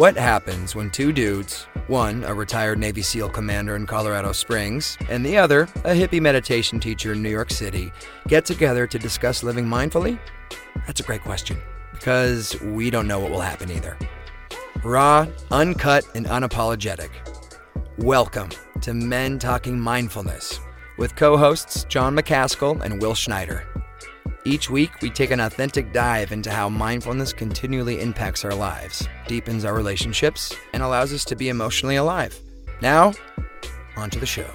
What happens when two dudes, one a retired Navy SEAL commander in Colorado Springs, and the other a hippie meditation teacher in New York City, get together to discuss living mindfully? That's a great question, because we don't know what will happen either. Raw, uncut, and unapologetic. Welcome to Men Talking Mindfulness with co hosts John McCaskill and Will Schneider. Each week, we take an authentic dive into how mindfulness continually impacts our lives, deepens our relationships, and allows us to be emotionally alive. Now, on to the show.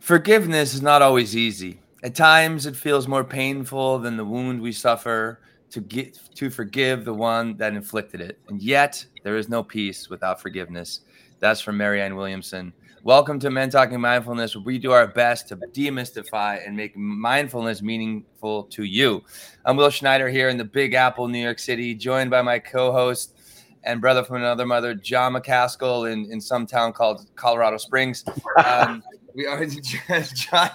Forgiveness is not always easy. At times, it feels more painful than the wound we suffer to get to forgive the one that inflicted it. And yet there is no peace without forgiveness. That's from Marianne Williamson. Welcome to Men Talking Mindfulness, we do our best to demystify and make mindfulness meaningful to you. I'm Will Schneider here in the Big Apple, New York City, joined by my co-host and brother from another mother, John McCaskill, in, in some town called Colorado Springs. Um, we are John,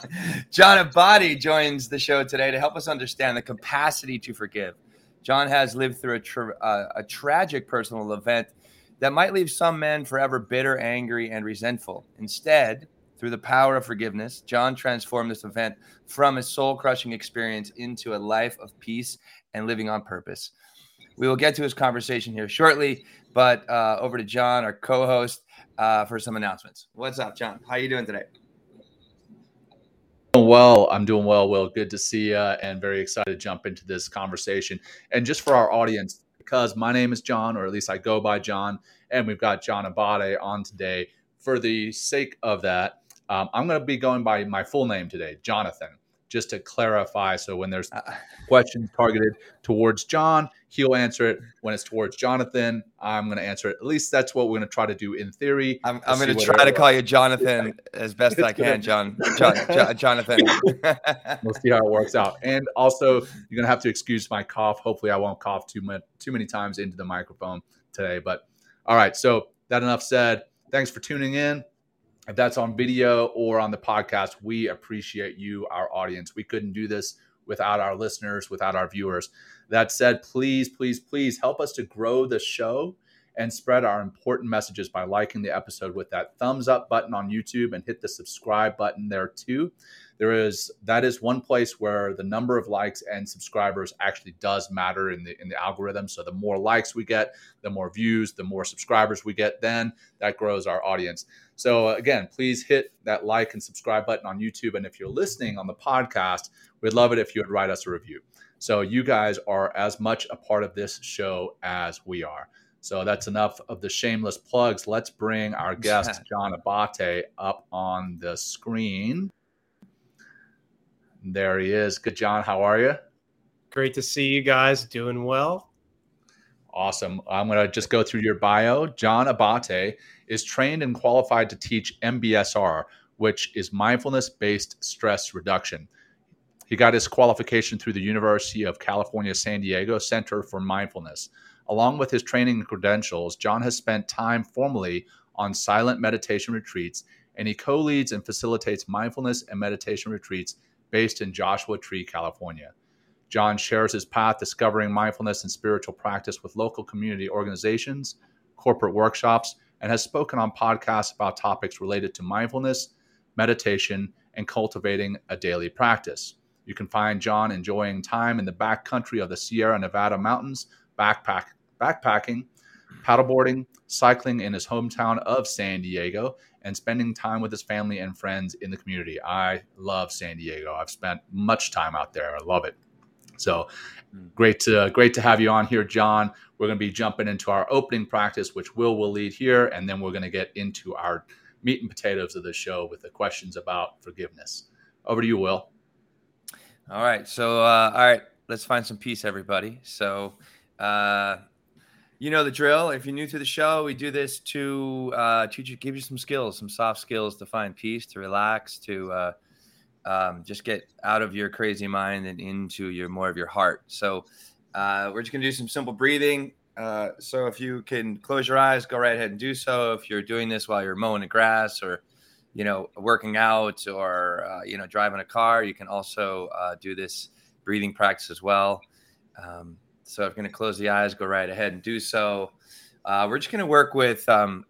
John Abate joins the show today to help us understand the capacity to forgive. John has lived through a, tra- uh, a tragic personal event that might leave some men forever bitter, angry, and resentful. Instead, through the power of forgiveness, John transformed this event from a soul crushing experience into a life of peace and living on purpose. We will get to his conversation here shortly, but uh, over to John, our co host, uh, for some announcements. What's up, John? How are you doing today? Doing well. I'm doing well, Will. Good to see you and very excited to jump into this conversation. And just for our audience, because my name is John, or at least I go by John, and we've got John Abate on today. For the sake of that, um, I'm going to be going by my full name today, Jonathan just to clarify. So when there's uh, questions targeted towards John, he'll answer it. When it's towards Jonathan, I'm going to answer it. At least that's what we're going to try to do in theory. I'm, I'm going to try to call you Jonathan as best I can, John. John, John Jonathan. we'll see how it works out. And also, you're going to have to excuse my cough. Hopefully, I won't cough too much, too many times into the microphone today. But all right. So that enough said. Thanks for tuning in if that's on video or on the podcast, we appreciate you, our audience. We couldn't do this without our listeners, without our viewers. That said, please, please, please help us to grow the show and spread our important messages by liking the episode with that thumbs up button on YouTube and hit the subscribe button there too there is that is one place where the number of likes and subscribers actually does matter in the in the algorithm so the more likes we get the more views the more subscribers we get then that grows our audience so again please hit that like and subscribe button on youtube and if you're listening on the podcast we'd love it if you would write us a review so you guys are as much a part of this show as we are so that's enough of the shameless plugs let's bring our guest john abate up on the screen there he is. Good, John. How are you? Great to see you guys doing well. Awesome. I'm going to just go through your bio. John Abate is trained and qualified to teach MBSR, which is mindfulness based stress reduction. He got his qualification through the University of California, San Diego Center for Mindfulness. Along with his training and credentials, John has spent time formally on silent meditation retreats, and he co leads and facilitates mindfulness and meditation retreats based in Joshua Tree, California. John shares his path discovering mindfulness and spiritual practice with local community organizations, corporate workshops, and has spoken on podcasts about topics related to mindfulness, meditation, and cultivating a daily practice. You can find John enjoying time in the back country of the Sierra Nevada mountains, backpack, backpacking, paddleboarding, cycling in his hometown of San Diego, and spending time with his family and friends in the community. I love San Diego. I've spent much time out there. I love it. So hmm. great to great to have you on here, John. We're going to be jumping into our opening practice, which Will will lead here, and then we're going to get into our meat and potatoes of the show with the questions about forgiveness. Over to you, Will. All right. So, uh, all right, let's find some peace, everybody. So, uh, you know the drill. If you're new to the show, we do this to uh, teach you, give you some skills, some soft skills to find peace, to relax, to uh, um, just get out of your crazy mind and into your more of your heart. So uh, we're just gonna do some simple breathing. Uh, so if you can close your eyes, go right ahead and do so. If you're doing this while you're mowing the grass or you know, working out or, uh, you know, driving a car, you can also uh, do this breathing practice as well. Um, so if you're to close the eyes, go right ahead and do so. Uh, we're just to work with, um,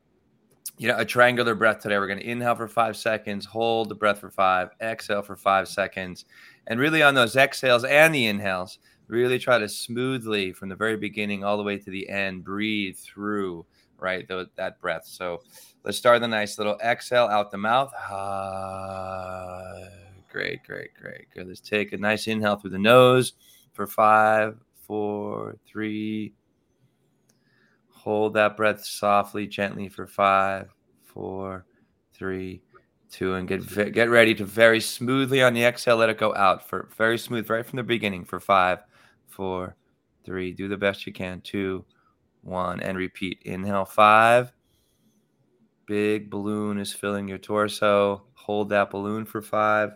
you know, a triangular breath today. We're going to inhale for five seconds, hold the breath for five, exhale for five seconds. And really on those exhales and the inhales, really try to smoothly from the very beginning all the way to the end breathe through, right, that breath. So let's start with a nice little exhale out the mouth. Ah, great, great, great. Good. Let's take a nice inhale through the nose for five, four, three. Hold that breath softly, gently for five, four, three, two, and get get ready to very smoothly on the exhale. Let it go out for very smooth, right from the beginning for five, four, three. Do the best you can. Two, one, and repeat. Inhale five. Big balloon is filling your torso. Hold that balloon for five.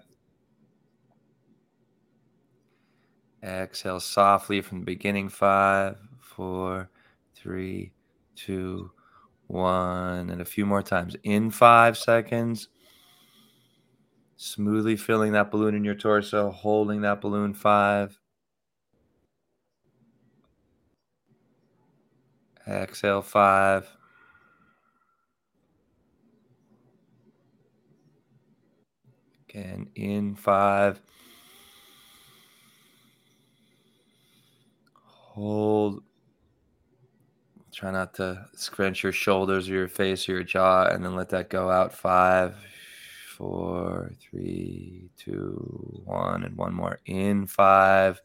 Exhale softly from the beginning. Five, four, three, two, one. And a few more times. In five seconds. Smoothly filling that balloon in your torso, holding that balloon. Five. Exhale. Five. Again, in five. Hold. Try not to scrunch your shoulders or your face or your jaw, and then let that go out. Five, four, three, two, one, and one more. In five.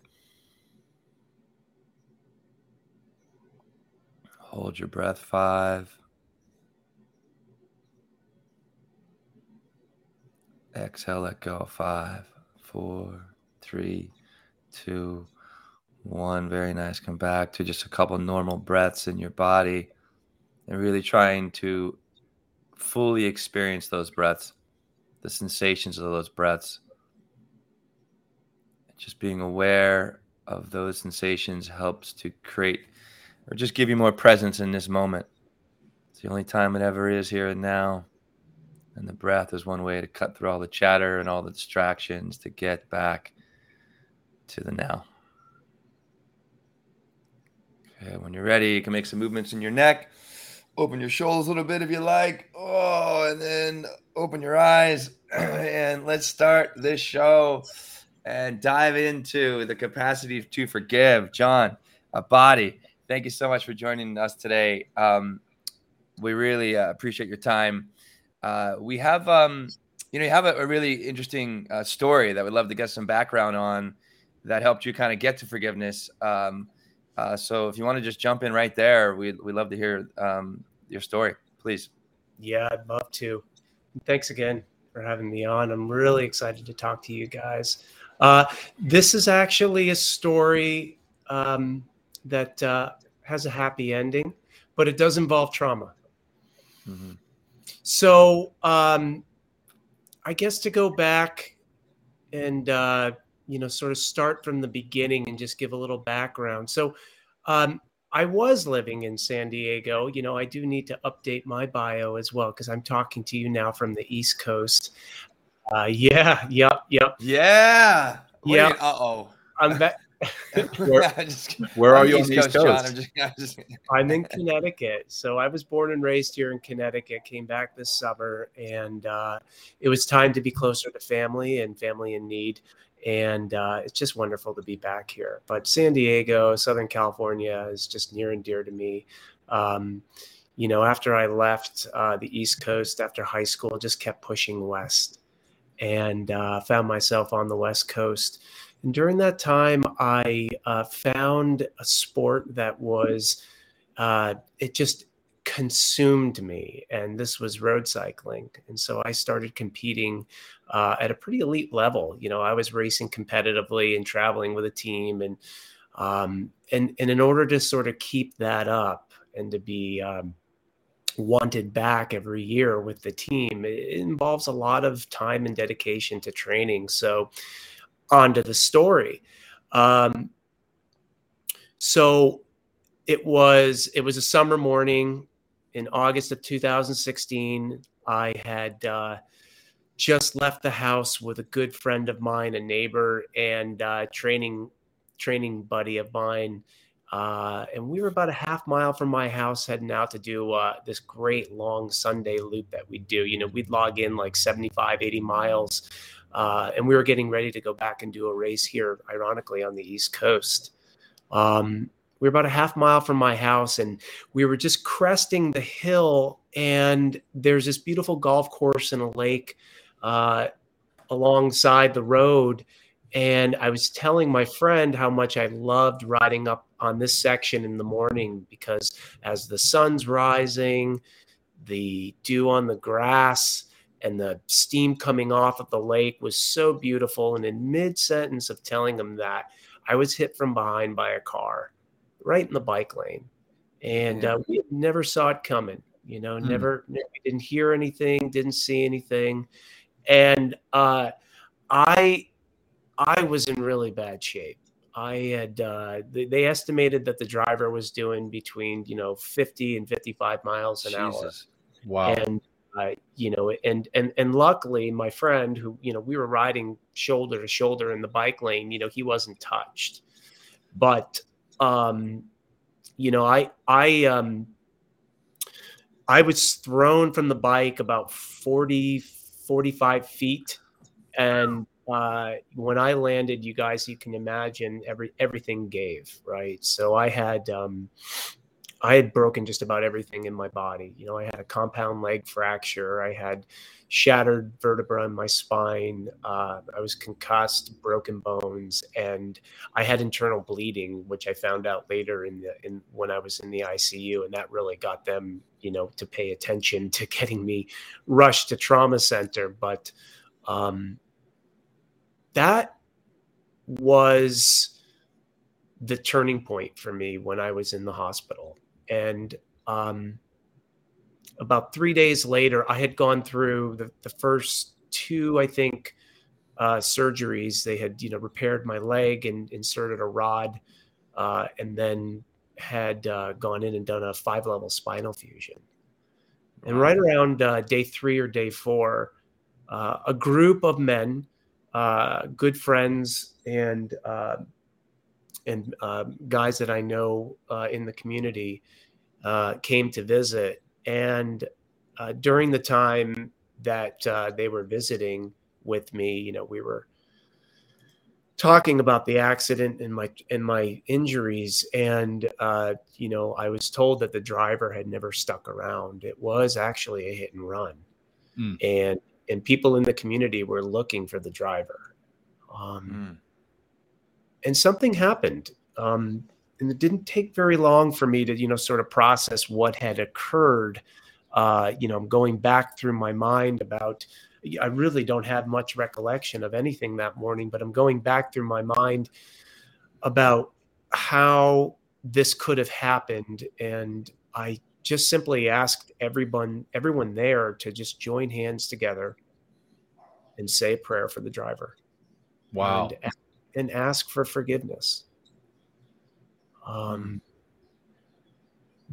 Hold your breath. Five. Exhale, let go. Five, four, three, two, one, very nice. Come back to just a couple normal breaths in your body and really trying to fully experience those breaths, the sensations of those breaths. Just being aware of those sensations helps to create or just give you more presence in this moment. It's the only time it ever is here and now. And the breath is one way to cut through all the chatter and all the distractions to get back to the now. Okay, when you're ready, you can make some movements in your neck. Open your shoulders a little bit if you like. Oh, and then open your eyes. and let's start this show and dive into the capacity to forgive. John, Abate. thank you so much for joining us today. Um, we really uh, appreciate your time. Uh, we have, um, you know, you have a, a really interesting uh, story that we'd love to get some background on that helped you kind of get to forgiveness. Um, uh, so if you want to just jump in right there, we'd, we'd love to hear um, your story, please. Yeah, I'd love to. Thanks again for having me on. I'm really excited to talk to you guys. Uh, this is actually a story um, that uh, has a happy ending, but it does involve trauma. Mm-hmm. So um, I guess to go back and uh, you know, sort of start from the beginning and just give a little background. So, um, I was living in San Diego. You know, I do need to update my bio as well because I'm talking to you now from the East Coast. Uh, yeah, yep, yep, yeah, yeah. Uh oh, I'm back. where, where are you on the East Coast? Coast? I'm, just, I'm, just... I'm, in Connecticut. So I was born and raised here in Connecticut, came back this summer, and uh, it was time to be closer to family and family in need and uh, it's just wonderful to be back here. But San Diego, Southern California, is just near and dear to me. Um, you know, after I left uh, the East Coast after high school, just kept pushing west, and uh, found myself on the West Coast. And during that time, I uh, found a sport that was uh, it just consumed me and this was road cycling and so i started competing uh, at a pretty elite level. You know i was racing competitively and traveling with a team and um, and and in order to sort of keep that up and to be um, wanted back every year with the team it involves a lot of time and dedication to training. So on to the story. Um, so it was it was a summer morning in August of 2016, I had uh, just left the house with a good friend of mine, a neighbor, and uh, training training buddy of mine. Uh, and we were about a half mile from my house heading out to do uh, this great long Sunday loop that we do. You know, we'd log in like 75, 80 miles. Uh, and we were getting ready to go back and do a race here, ironically, on the East Coast. Um, we were about a half mile from my house and we were just cresting the hill and there's this beautiful golf course and a lake uh, alongside the road. And i was telling my friend how much i loved riding up on this section in the morning because as the sun's rising the dew on the grass and the steam coming off of the lake was so beautiful. And in mid sentence of telling him that i was hit from behind by a car right in the bike lane, and uh, we never saw it coming. You know, mm. never, didn't hear anything, didn't see anything, and uh, I, I was in really bad shape. I had uh, they, they, estimated that the driver was doing between you know 50 and 55 miles an Jesus. hour. Wow. And uh, you know, and and and luckily, my friend, who you know, we were riding shoulder to shoulder in the bike lane. You know, he wasn't touched, but um, you know, I I um, I was thrown from the bike about 40, 45 feet, and uh, when I landed, you guys, you can imagine every everything gave right. So I had um, I had broken just about everything in my body. You know, I had a compound leg fracture. I had shattered vertebra in my spine. Uh, I was concussed, broken bones, and I had internal bleeding, which I found out later in the in when I was in the ICU, and that really got them, you know, to pay attention to getting me rushed to trauma center. But um, that was the turning point for me when I was in the hospital and um, about three days later, I had gone through the, the first two, I think, uh, surgeries. They had, you know, repaired my leg and inserted a rod, uh, and then had uh, gone in and done a five level spinal fusion. And right around uh, day three or day four, uh, a group of men, uh, good friends, and and uh, guys that I know uh, in the community uh, came to visit. And uh, during the time that uh, they were visiting with me, you know, we were talking about the accident and my and my injuries. And uh, you know i was told that the driver had never stuck around. It was actually a hit and run. Mm. and and people in the community were looking for the driver. Um, mm and something happened. Um, and it didn't take very long for me to, you know, sort of process what had occurred. Uh, you know, I'm going back through my mind about. I really don't have much recollection of anything that morning, but I'm going back through my mind about how this could have happened, and I just simply asked everyone, everyone there, to just join hands together and say a prayer for the driver. Wow. And and ask for forgiveness. Um,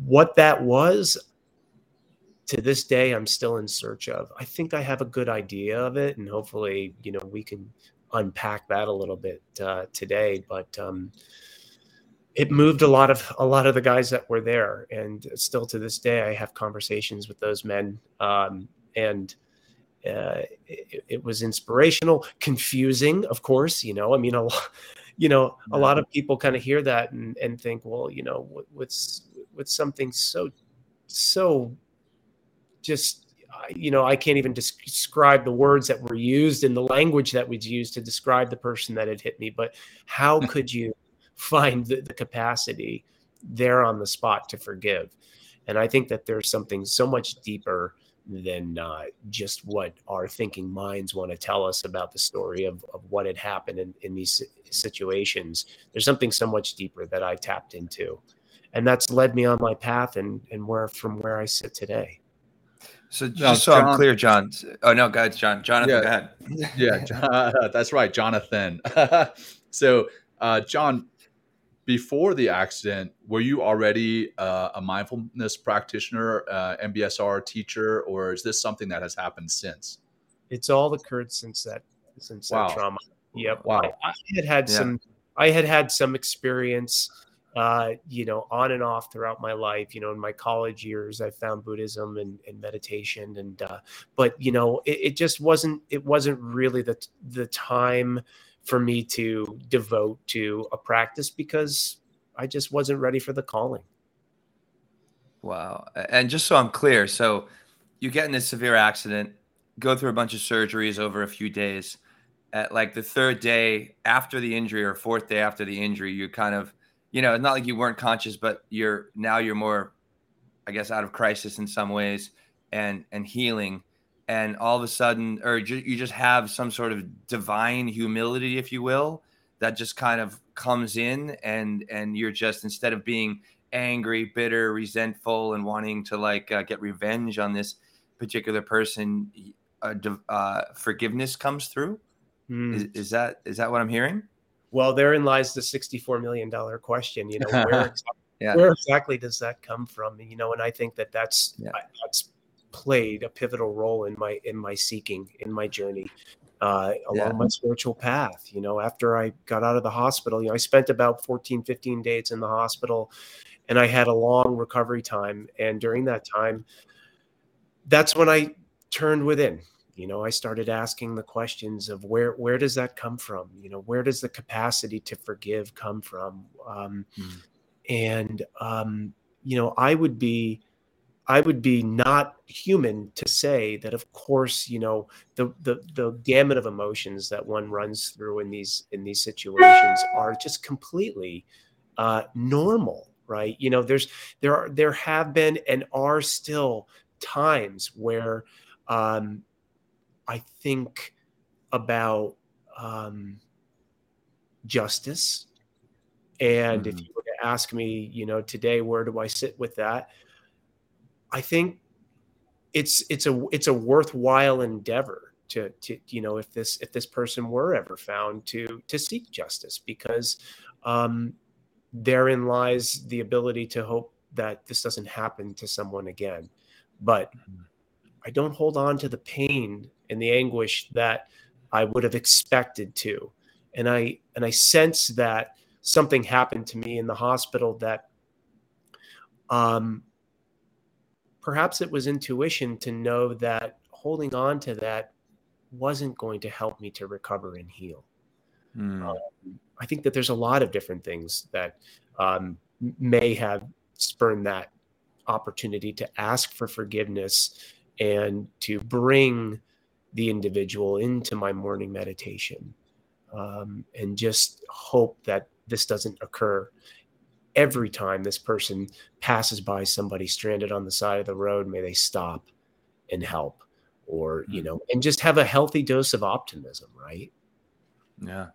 what that was to this day, I'm still in search of. I think I have a good idea of it, and hopefully, you know, we can unpack that a little bit uh, today. But um, it moved a lot of a lot of the guys that were there, and still to this day, I have conversations with those men, um, and uh, it, it, was inspirational, confusing, of course. You know, I mean, a lot, you know, a lot of people kind of hear that and, and think, well, you know, what's with something so, so, just you know, I can't even describe the words that were used in the language that was used to describe the person that had hit me. But how could you find the, the capacity there on the spot to forgive? And I think that there's something so much deeper than uh, just what our thinking minds want to tell us about the story of, of what had happened in, in these situations. There's something so much deeper that I tapped into. And that's led me on my path and, and where from where I sit today. So just no, so John, I'm clear, John. Oh no, guys, John. Jonathan, yeah, go ahead. yeah, John, that's right, Jonathan. so, uh, John, before the accident, were you already uh, a mindfulness practitioner, uh, MBSR teacher, or is this something that has happened since? it's all occurred since that since Wow. that trauma. Yep. Wow. I, I had had Yeah. some. I had had some experience, uh, you know, on and off throughout my life. You know, in my college years, I found Buddhism and, and meditation, and uh, but you know, it, it just wasn't. It wasn't really the the time for me to devote to a practice because I just wasn't ready for the calling. Wow. And just so I'm clear, so you get in this severe accident, go through a bunch of surgeries over a few days. At like the third day after the injury or fourth day after the injury, you kind of, you know, it's not like you weren't conscious, but you're now you're more, I guess, out of crisis in some ways and and healing. And all of a sudden, or ju- you just have some sort of divine humility, if you will, that just kind of comes in, and and you're just instead of being angry, bitter, resentful, and wanting to like uh, get revenge on this particular person, uh, uh, forgiveness comes through. Hmm. Is, is that is that what I'm hearing? Well, therein lies the sixty-four million dollar question. You know, where, exactly, Yeah. where exactly does that come from? You know, and I think that that's Yeah. I- that's played a pivotal role in my in my seeking in my journey uh, along Yeah. my spiritual path. You know, after I got out of the hospital, you know, I spent about 14, 15 days in the hospital, and I had a long recovery time. And during that time, that's when I turned within you know i started asking the questions of where where does that come from you know where does the capacity to forgive come from um, Mm. and um, you know i would be i would be not human to say that of course you know the the the gamut of emotions that one runs through in these in these situations are just completely uh, normal right you know there's there are there have been and are still times where um, I think about um, justice. And if Mhm. you were to ask me, you know, today, where do I sit with that? I think it's it's a it's a worthwhile endeavor to to you know if this if this person were ever found to to seek justice because um, therein lies the ability to hope that this doesn't happen to someone again. But I don't hold on to the pain and the anguish that I would have expected to. And I and I sense that something happened to me in the hospital that um perhaps it was intuition to know that holding on to that wasn't going to help me to recover and heal. Mm. I think that there's a lot of different things that um, may have spurned that opportunity to ask for forgiveness and to bring the individual into my morning meditation um, and just hope that this doesn't occur every time this person passes by somebody stranded on the side of the road may they stop and help or you know and just have a healthy dose of optimism right? Yeah.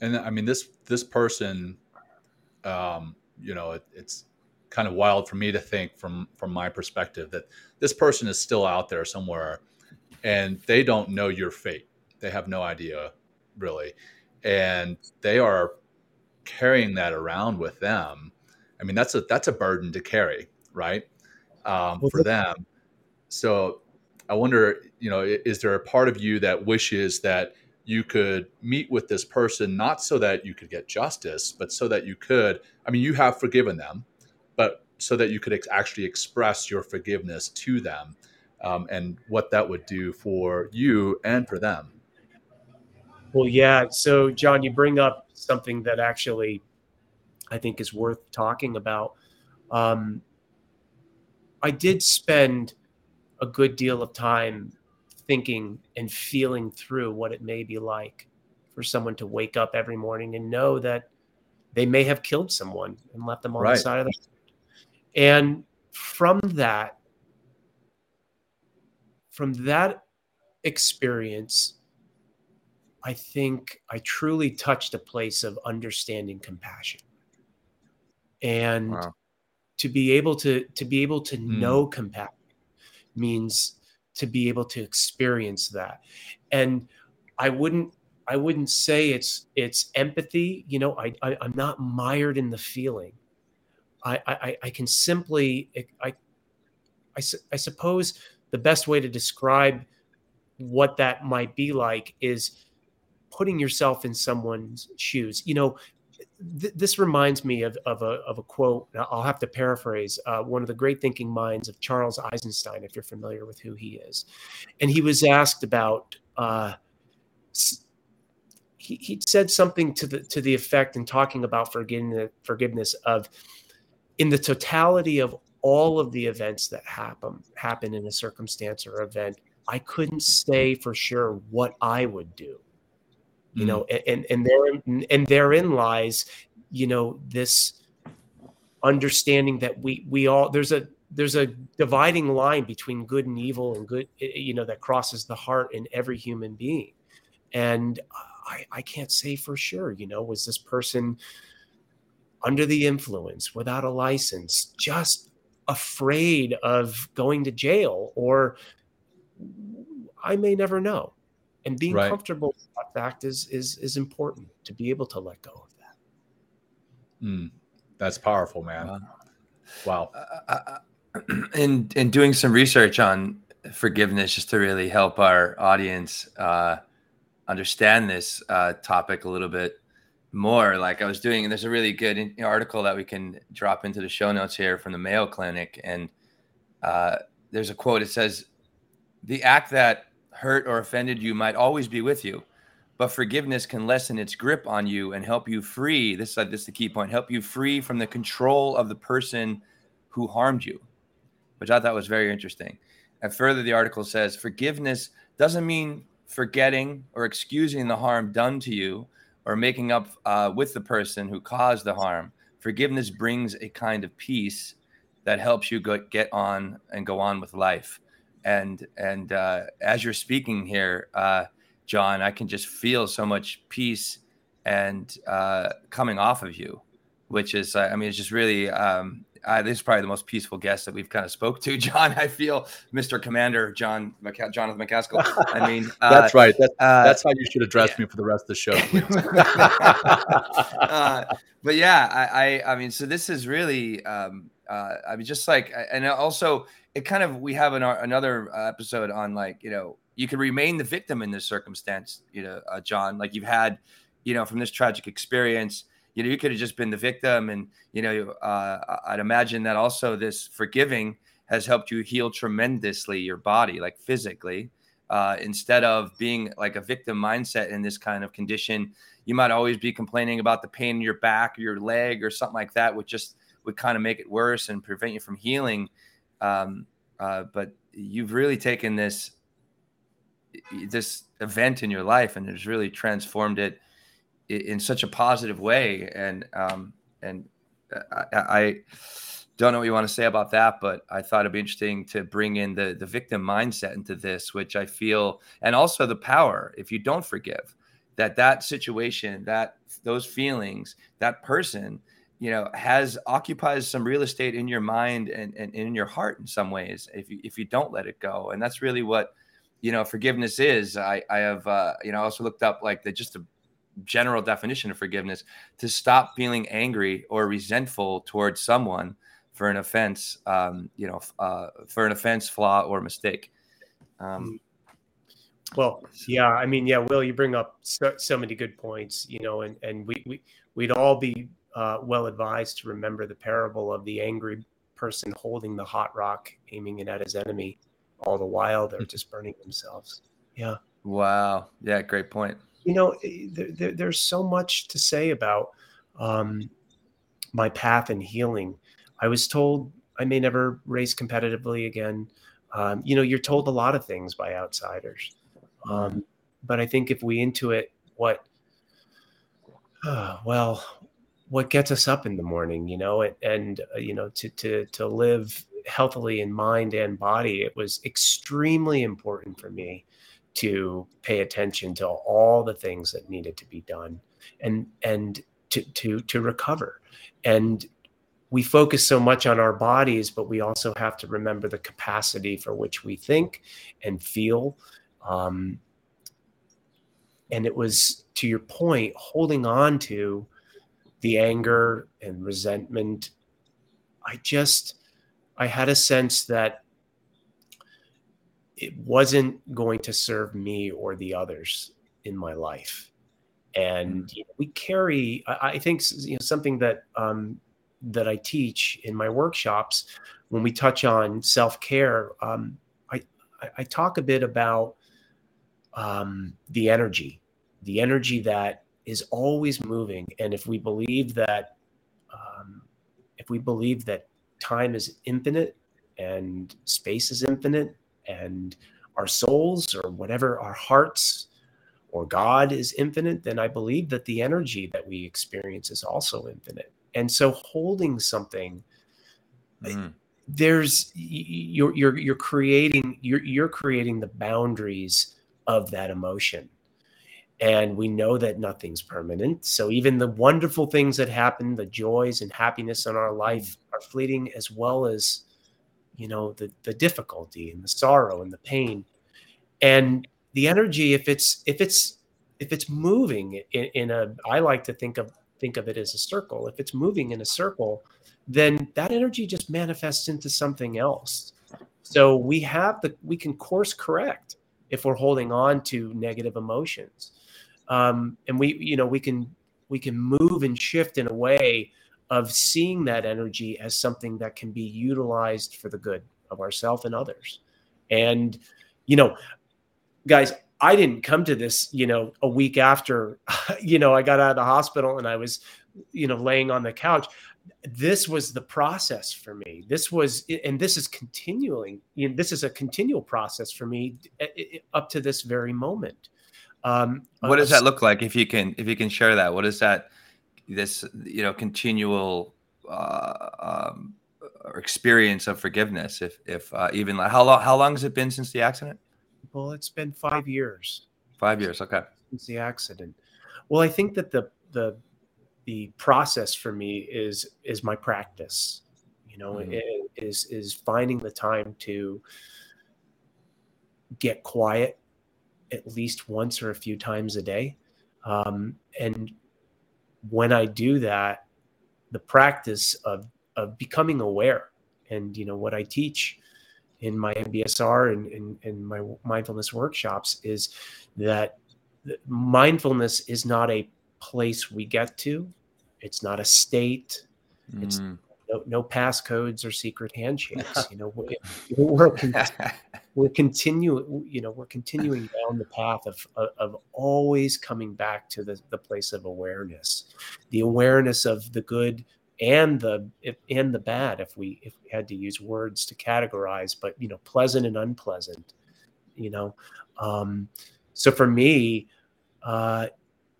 and i mean this this person um you know it, it's kind of wild for me to think from from my perspective that this person is still out there somewhere and they don't know your fate. They have no idea really. And they are carrying that around with them i mean that's a that's a burden to carry right? Um, for them. So i wonder you know is there a part of you that wishes that you could meet with this person not so that you could get justice but so that you could i mean you have forgiven them but so that you could ex- actually express your forgiveness to them um, and what that would do for you and for them? Well, yeah. So, John, you bring up something that actually I think is worth talking about. Um, I did spend a good deal of time thinking and feeling through what it may be like for someone to wake up every morning and know that they may have killed someone and left them on Right. the side of the road. and from that from that experience I think I truly touched a place of understanding compassion. And Wow. to be able to to be able to Mm. know compassion means to be able to experience that. And I wouldn't I wouldn't say it's it's empathy. You know, I, I I'm not mired in the feeling. I I, I can simply I I I suppose the best way to describe what that might be like is putting yourself in someone's shoes. You know, th- this reminds me of, of, a, of a quote. I'll have to paraphrase uh, one of the great thinking minds of Charles Eisenstein, if you're familiar with who he is. And he was asked about, uh, he, he said something to the, to the effect in talking about forgiveness, forgiveness of in the totality of all of the events that happen happen in a circumstance or event, I couldn't say for sure what I would do you know mm. and and there and therein lies you know this understanding that we we all there's a there's a dividing line between good and evil and good you know that crosses the heart in every human being and i i can't say for sure you know was this person under the influence without a license just afraid of going to jail or i may never know and being right. comfortable with that fact is is is important to be able to let go of that. Mm, that's powerful man. Uh, wow. Uh, in in doing some research on forgiveness just to really help our audience uh, understand this uh, topic a little bit more. Like i was doing and there's a really good article that we can drop into the show notes here from the mayo clinic. And uh, there's a quote it says the act that hurt or offended you might always be with you, but forgiveness can lessen its grip on you and help you free. This, uh, this is the key point help you free from the control of the person who harmed you, which I thought was very interesting. And further, the article says forgiveness doesn't mean forgetting or excusing the harm done to you or making up uh, with the person who caused the harm. Forgiveness brings a kind of peace that helps you go, get on and go on with life and and uh, as you're speaking here, uh, John, I can just feel so much peace and uh, coming off of you, which is, I mean, it's just really. Um, this is probably the most peaceful guest that we've kind of spoke to, John. I feel, Mr. Commander John McC- Jonathan McCaskill. I mean, that's uh, right. That's, uh, that's how you should address yeah. me for the rest of the show. Uh, but yeah, I, I, I, mean, so this is really, um, I mean, just like, and also it kind of we have an, another uh, episode on like you know you can remain the victim in this circumstance you know uh, john. Like you've had you know from this tragic experience you know you could have just been the victim and you know uh, i'd imagine that also this forgiving has helped you heal tremendously your body like physically. Uh, instead of being like a victim mindset in this kind of condition you might always be complaining about the pain in your back or your leg or something like that which just would kind of make it worse and prevent you from healing um, uh, but you've really taken this this event in your life and has really transformed it in such a positive way. And um, and I, I don't know what you want to say about that, but I thought it'd be interesting to bring in the the victim mindset into this, which I feel, and also the power. If you don't forgive, that that situation, that those feelings, that person you know has occupies some real estate in your mind and, and, in your heart in some ways if you if you don't let it go. And that's really what you know forgiveness is. I i have uh you know also looked up like the just a general definition of forgiveness to stop feeling angry or resentful towards someone for an offense um you know uh for an offense flaw or mistake. Um well yeah i mean yeah will you bring up so, so many good points you know and and we, we we'd all be uh, well advised to remember the parable of the angry person holding the hot rock, aiming it at his enemy, all the while they're hmm. just burning themselves. Yeah. Wow. Yeah. Great point. You know, eh, there, there, there's so much to say about um, my path and healing. I was told I may never race competitively again. Um, you know, you're told a lot of things by outsiders. Um, but I think if we intuit what, uh, well, what gets us up in the morning, you know, and, and uh, you know, to to to live healthily in mind and body, it was extremely important for me to pay attention to all the things that needed to be done and and to to to recover. And we focus so much on our bodies, but we also have to remember the capacity for which we think and feel. Um, and it was to your point, holding on to the anger and resentment. I just, I had a sense that it wasn't going to serve me or the others in my life. And mm. you know, we carry, I, I, think, you know, something that um, that I teach in my workshops when we touch on self care. Um, I, I talk a bit about um, the energy, the energy that is always moving, and if we believe that, um, if we believe that time is infinite and space is infinite and our souls or whatever our hearts or God is infinite, then I believe that the energy that we experience is also infinite. And so holding something, mm. there's you're you're you're creating you're you're creating the boundaries of that emotion. And we know that nothing's permanent. So even the wonderful things that happen, the joys and happiness in our life are fleeting as well as you know the the difficulty and the sorrow and the pain. And the energy if it's if it's if it's moving in, in a i like to think of think of it as a circle. If it's moving in a circle then that energy just manifests into something else. So we have the we can course correct if we're holding on to negative emotions um, and we you know we can we can move and shift in a way of seeing that energy as something that can be utilized for the good of ourselves and others. And, you know, guys, I didn't come to this, you know, a week after, you know, I got out of the hospital and I was, you know, laying on the couch. This was the process for me. This was, and this is continuing. You know, this is a continual process for me eh, eh, up to this very moment. Um, what does that look like? If you can, if you can share that, what is that? this you know continual uh, um, experience of forgiveness if if uh, even how long how long has it been since the accident well it's been five years five years okay since the accident well i think that the the the process for me is is my practice you know mm-hmm. is is finding the time to get quiet at least once or a few times a day um, and when I do that, the practice of of becoming aware and you know what I teach in my MBSR and in, in, my mindfulness workshops is that mindfulness is not a place we get to. It's not a state. It's mm no, no passcodes or secret handshakes. You know, we're, we're, we're continuing. You know, we're continuing down the path of, of, of always coming back to the, the place of awareness, the awareness of the good and the and the bad. If we if we had to use words to categorize, but you know, pleasant and unpleasant. You know, um, so for me, uh,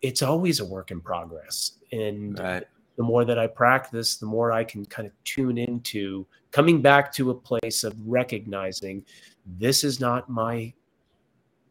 it's always a work in progress, and. Right the more that I practice, the more I can kind of tune into coming back to a place of recognizing this is not my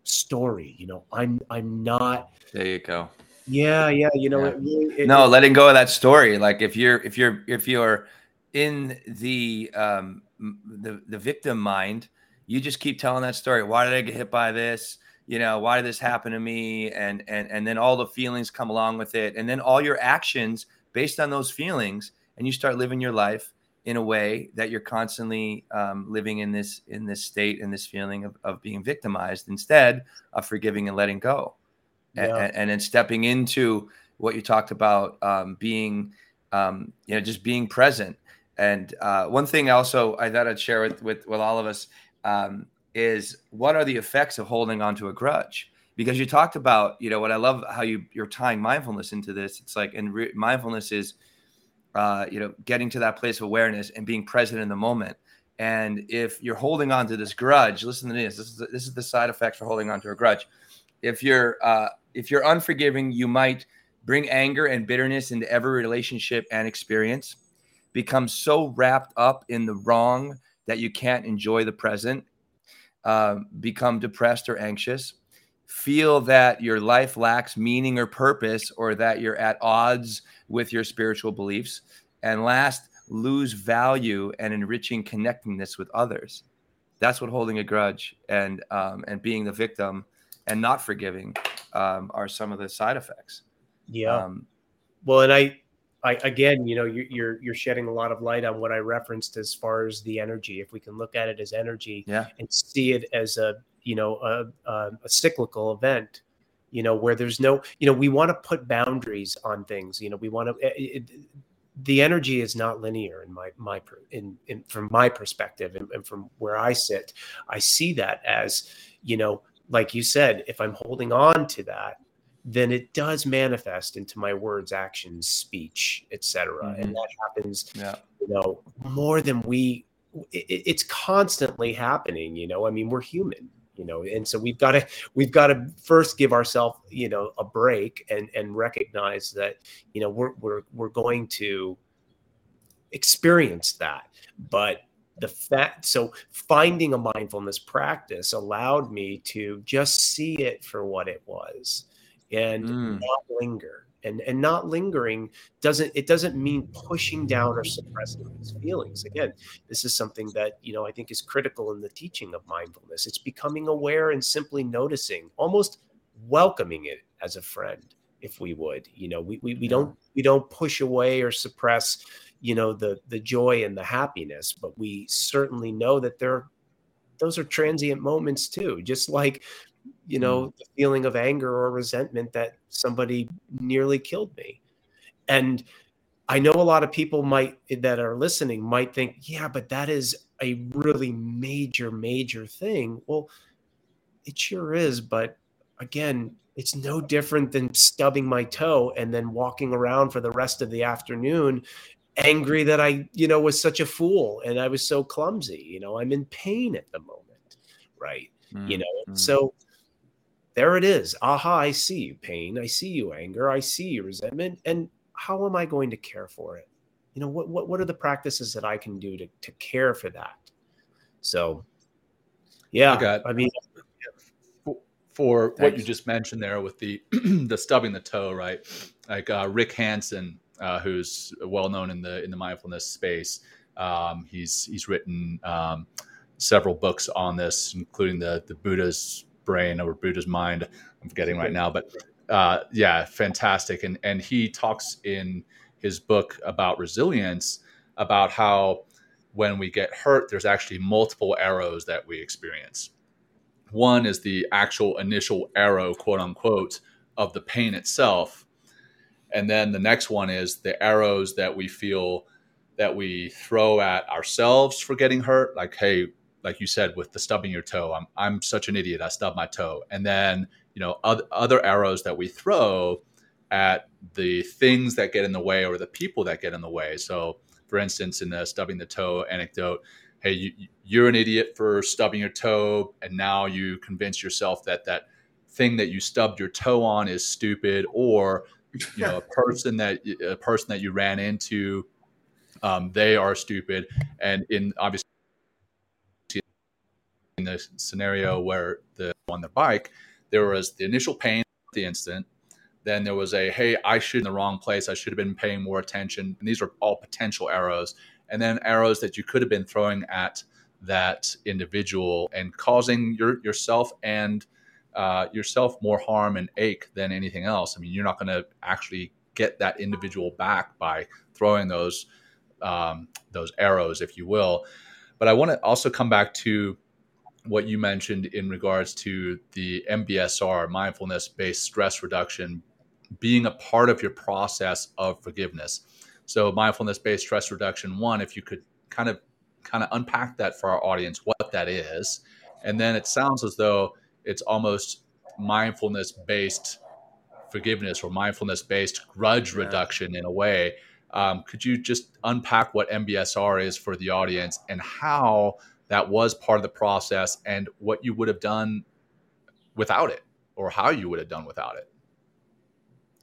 story. You know, I'm I'm not. There you go. Yeah, yeah. You know, yeah. It really, it, no, it, letting go of that story. Like if you're if you're if you're in the um the the victim mind, you just keep telling that story. Why did I get hit by this? You know, why did this happen to me? And and and then all the feelings come along with it, and then all your actions based on those feelings and you start living your life in a way that you're constantly um, living in this in this state and this feeling of, of being victimized instead of forgiving and letting go. Yeah. and, and, then stepping into what you talked about um, being um, you know just being present. And uh, one thing also i thought i'd share with with, with all of us um, is what are the effects of holding on to a grudge? Because you talked about you know what i love how you you're tying mindfulness into this. It's like and re- mindfulness is uh, you know getting to that place of awareness and being present in the moment. And if you're holding on to this grudge listen to this this is the, this is the side effects for holding on to a grudge. If you're uh, if you're unforgiving you might bring anger and bitterness into every relationship and experience become so wrapped up in the wrong that you can't enjoy the present uh, become depressed or anxious feel that your life lacks meaning or purpose or that you're at odds with your spiritual beliefs. And last, lose value and enriching connectedness with others. That's what holding a grudge and um, and being the victim and not forgiving um, are some of the side effects. Yeah. Um, well, and I I, again, you know, you're, you're, you're shedding a lot of light on what I referenced as far as the energy. If we can look at it as energy, yeah. and see it as a you know a, a, a cyclical event, you know, where there's no, you know, we want to put boundaries on things. You know, we want to. It, it, the energy is not linear in my my in, in from my perspective and, and from where I sit, I see that as you know, like you said, if I'm holding on to that, then it does manifest into my words, actions, speech, etc. Mm-hmm. And that happens, yeah. you know, more than we. It, it's constantly happening. You know, I mean, we're human. You know, and so we've got to we've got to first give ourselves, you know, a break and and recognize that, you know, we're we're we're going to experience that, but the fact so finding a mindfulness practice allowed me to just see it for what it was and mm. not linger and and not lingering doesn't it doesn't mean pushing down or suppressing these feelings. Again this is something that you know i think is critical in the teaching of mindfulness. It's becoming aware and simply noticing almost welcoming it as a friend if we would. You know we we, we don't we don't push away or suppress you know the the joy and the happiness but we certainly know that there those are transient moments too. Just like you know, mm. the feeling of anger or resentment that somebody nearly killed me. And I know a lot of people might that are listening might think, yeah, but that is a really major, major thing. Well, it sure is, but again, it's no different than stubbing my toe and then walking around for the rest of the afternoon angry that I, you know, was such a fool and I was so clumsy. You know, I'm in pain at the moment, right? Mm, you know, mm. so there it is. Aha, I see you pain. I see you anger. I see you resentment. And how am I going to care for it? You know, what what what are the practices that I can do to to care for that? So yeah, I, got, I mean for, for what you just mentioned there with the the stubbing the toe, right? Like uh, Rick Hanson, uh, who's well known in the in the mindfulness space. Um, he's he's written um, several books on this, including the the Buddha's brain or Buddha's mind. I'm forgetting right now, but uh, yeah, fantastic. And and he talks in his book about resilience about how when we get hurt, there's actually multiple arrows that we experience. One is the actual initial arrow, quote unquote, of the pain itself. And then the next one is the arrows that we feel that we throw at ourselves for getting hurt. Like, hey, like you said with the stubbing your toe i'm i'm such an idiot i stubbed my toe. And then you know other, other arrows that we throw at the things that get in the way or the people that get in the way. So for instance in the stubbing the toe anecdote hey you, you're an idiot for stubbing your toe and now you convince yourself that that thing that you stubbed your toe on is stupid or you know a person that a person that you ran into um, they are stupid. And in obviously in the scenario where the on the bike, there was the initial pain at the instant. Then there was a hey, I should in the wrong place. I should have been paying more attention. And these are all potential arrows. And then arrows that you could have been throwing at that individual and causing your yourself and uh, yourself more harm and ache than anything else. I mean, you're not going to actually get that individual back by throwing those um, those arrows, if you will. But I want to also come back to what you mentioned in regards to the MBSR, mindfulness based stress reduction, being a part of your process of forgiveness. So, mindfulness based stress reduction, one, if you could kind of kind of unpack that for our audience, what that is. And then it sounds as though it's almost mindfulness based forgiveness or mindfulness based grudge yeah. reduction in a way. Um, could you just unpack what MBSR is for the audience and how that was part of the process and what you would have done without it or how you would have done without it.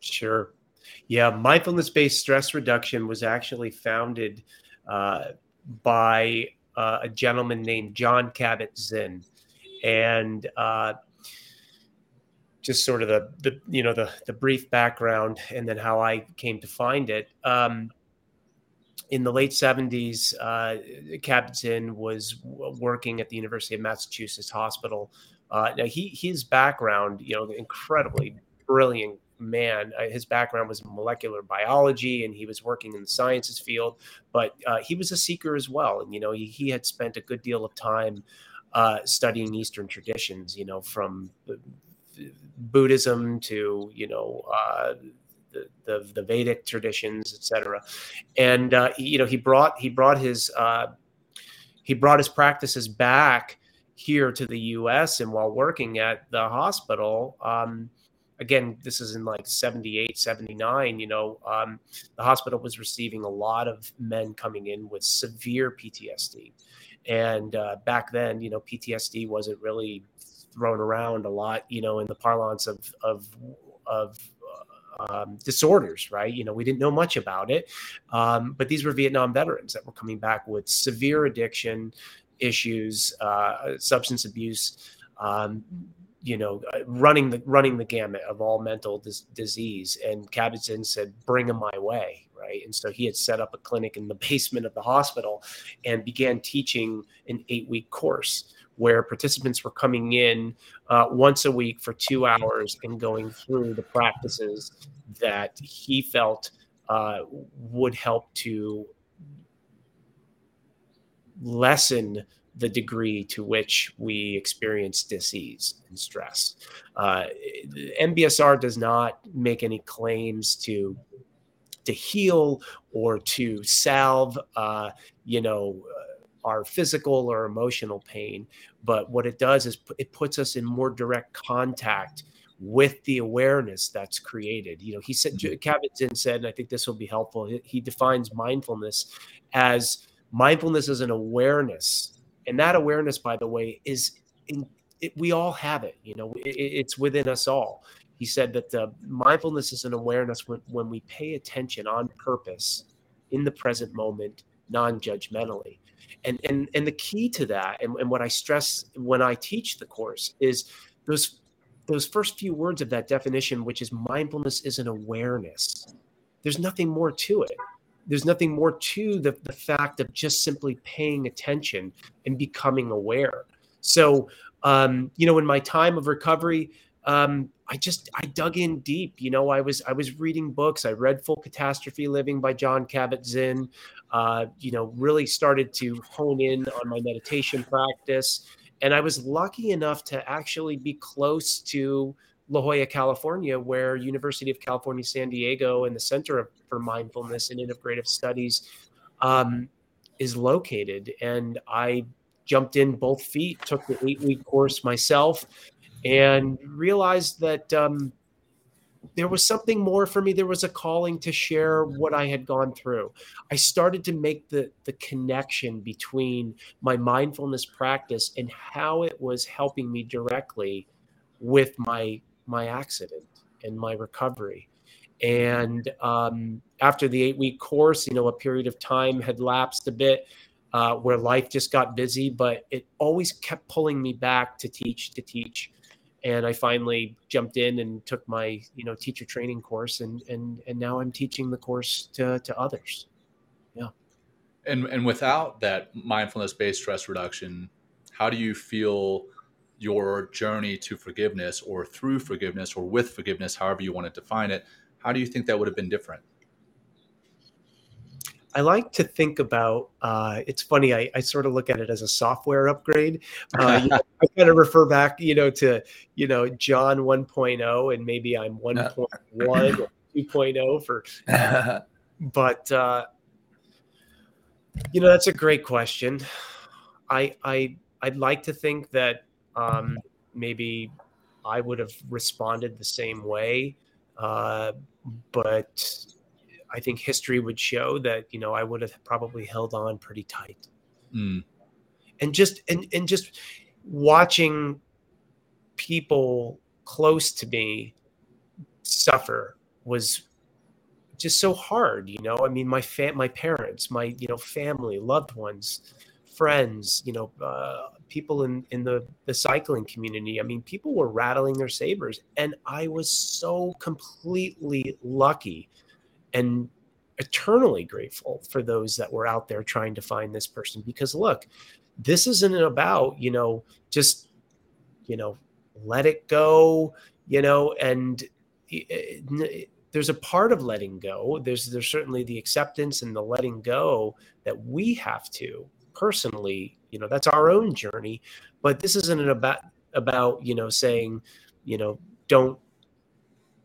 Sure. Yeah, mindfulness based stress reduction was actually founded uh, by uh, a gentleman named Jon Kabat-Zinn. And uh, just sort of the, the you know the the brief background and then how I came to find it. Um, in the late 70s, uh, Kabat-Zinn was working at the University of Massachusetts Hospital. Uh, now, he his background, you know, incredibly brilliant man. Uh, his background was molecular biology, and he was working in the sciences field. But uh, he was a seeker as well, and you know he, he had spent a good deal of time uh, studying Eastern traditions. You know, from Buddhism to you know uh, the, the, Vedic traditions, etc. And uh, you know he brought he brought his uh, he brought his practices back here to the U.S. and while working at the hospital. Um, again, this is in like 78, 79, you know, um, the hospital was receiving a lot of men coming in with severe PTSD. And uh, back then, you know, PTSD wasn't really thrown around a lot, you know, in the parlance of, of, of um, disorders, right? You know, we didn't know much about it. Um, but these were Vietnam veterans that were coming back with severe addiction issues, uh, substance abuse, um, you know, uh, running the running the gamut of all mental dis- disease. And Kabat-Zinn said, "Bring them my way." Right, and so he had set up a clinic in the basement of the hospital, and began teaching an eight-week course where participants were coming in uh, once a week for two hours and going through the practices that he felt uh, would help to lessen the degree to which we experience disease and stress. Uh, MBSR does not make any claims to to heal or to salve, uh, you know, our physical or emotional pain. But what it does is it puts us in more direct contact with the awareness that's created. You know, he said, mm-hmm. Kabat-Zinn said, and I think this will be helpful. He defines mindfulness as mindfulness is an awareness and that awareness by the way is in, it, we all have it you know it, it's within us all he said that the mindfulness is an awareness when, when we pay attention on purpose in the present moment non-judgmentally and and and the key to that and, and what i stress when i teach the course is those those first few words of that definition which is mindfulness is an awareness there's nothing more to it there's nothing more to the, the fact of just simply paying attention and becoming aware. So, um, you know, in my time of recovery, um, I just I dug in deep. You know, I was I was reading books. I read Full Catastrophe Living by Jon Kabat-Zinn. Uh, you know, really started to hone in on my meditation practice, and I was lucky enough to actually be close to La Jolla, California, where University of California, San Diego, and the Center for Mindfulness and Integrative Studies um, is located. And I jumped in both feet, took the eight week course myself, and realized that um, there was something more for me. There was a calling to share what I had gone through. I started to make the the connection between my mindfulness practice and how it was helping me directly with my my accident and my recovery. And um, after the eight week course, you know, a period of time had lapsed a bit uh, where life just got busy, but it always kept pulling me back to teach, to teach. And I finally jumped in and took my, you know, teacher training course, and and and now I'm teaching the course to to others. Yeah. And and without that mindfulness based stress reduction, how do you feel your journey to forgiveness or through forgiveness or with forgiveness, however you want to define it, how do you think that would have been different? I like to think about. Uh, it's funny. I, I, sort of look at it as a software upgrade. Uh, you know, I kind of refer back, you know, to you know John 1.0, and maybe I'm 1.1 or 2.0 for. but uh, you know, that's a great question. I I I'd like to think that um, maybe I would have responded the same way. Uh, but I think history would show that, you know, I would have probably held on pretty tight. Mm. And just, and, and just watching people close to me suffer was just so hard you know i mean my fam my parents my you know family loved ones friends you know uh, people in in the the cycling community. I mean, people were rattling their sabers, and I was so completely lucky and eternally grateful for those that were out there trying to find this person. Because look, this isn't about you know just you know let it go, you know, and eh, eh, there's a part of letting go. There's there's certainly the acceptance and the letting go that we have to personally. You know, that's our own journey. But this isn't about about you know saying, you know, don't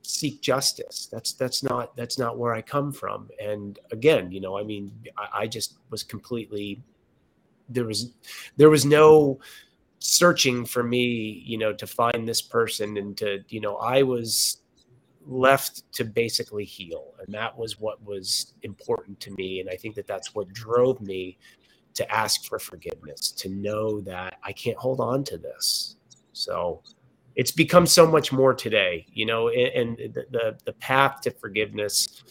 seek justice. That's that's not that's not where I come from. And again, you know, I mean, I, I just was completely there was there was no searching for me, you know, to find this person and to, you know, I was left to basically heal. And that was what was important to me. And I think that that's what drove me to ask for forgiveness, to know that I can't hold on to this. So it's become so much more today, you know, and, the, the, the path to forgiveness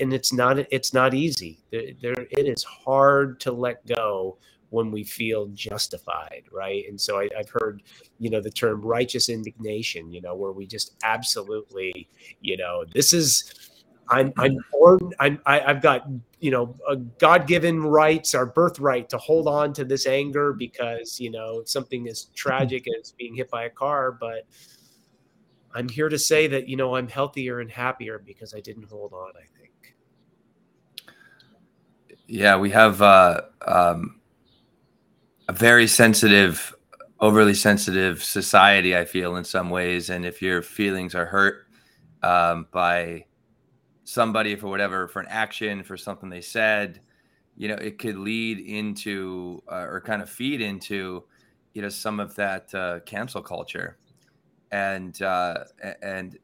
and it's not it's not easy there, it is hard to let go when we feel justified, right? And so I, have heard, you know, the term righteous indignation, you know, where we just absolutely, you know, this is, I'm, I'm born, I'm, I, I've got, you know, God-given rights, our birthright to hold on to this anger because, you know, something as tragic as being hit by a car, but I'm here to say that, you know, I'm healthier and happier because I didn't hold on, I think. Yeah, we have, uh, um, a very sensitive, overly sensitive society. I feel in some ways, and if your feelings are hurt um, by somebody for whatever, for an action, for something they said, you know, it could lead into uh, or kind of feed into, you know, some of that uh, cancel culture, and uh, and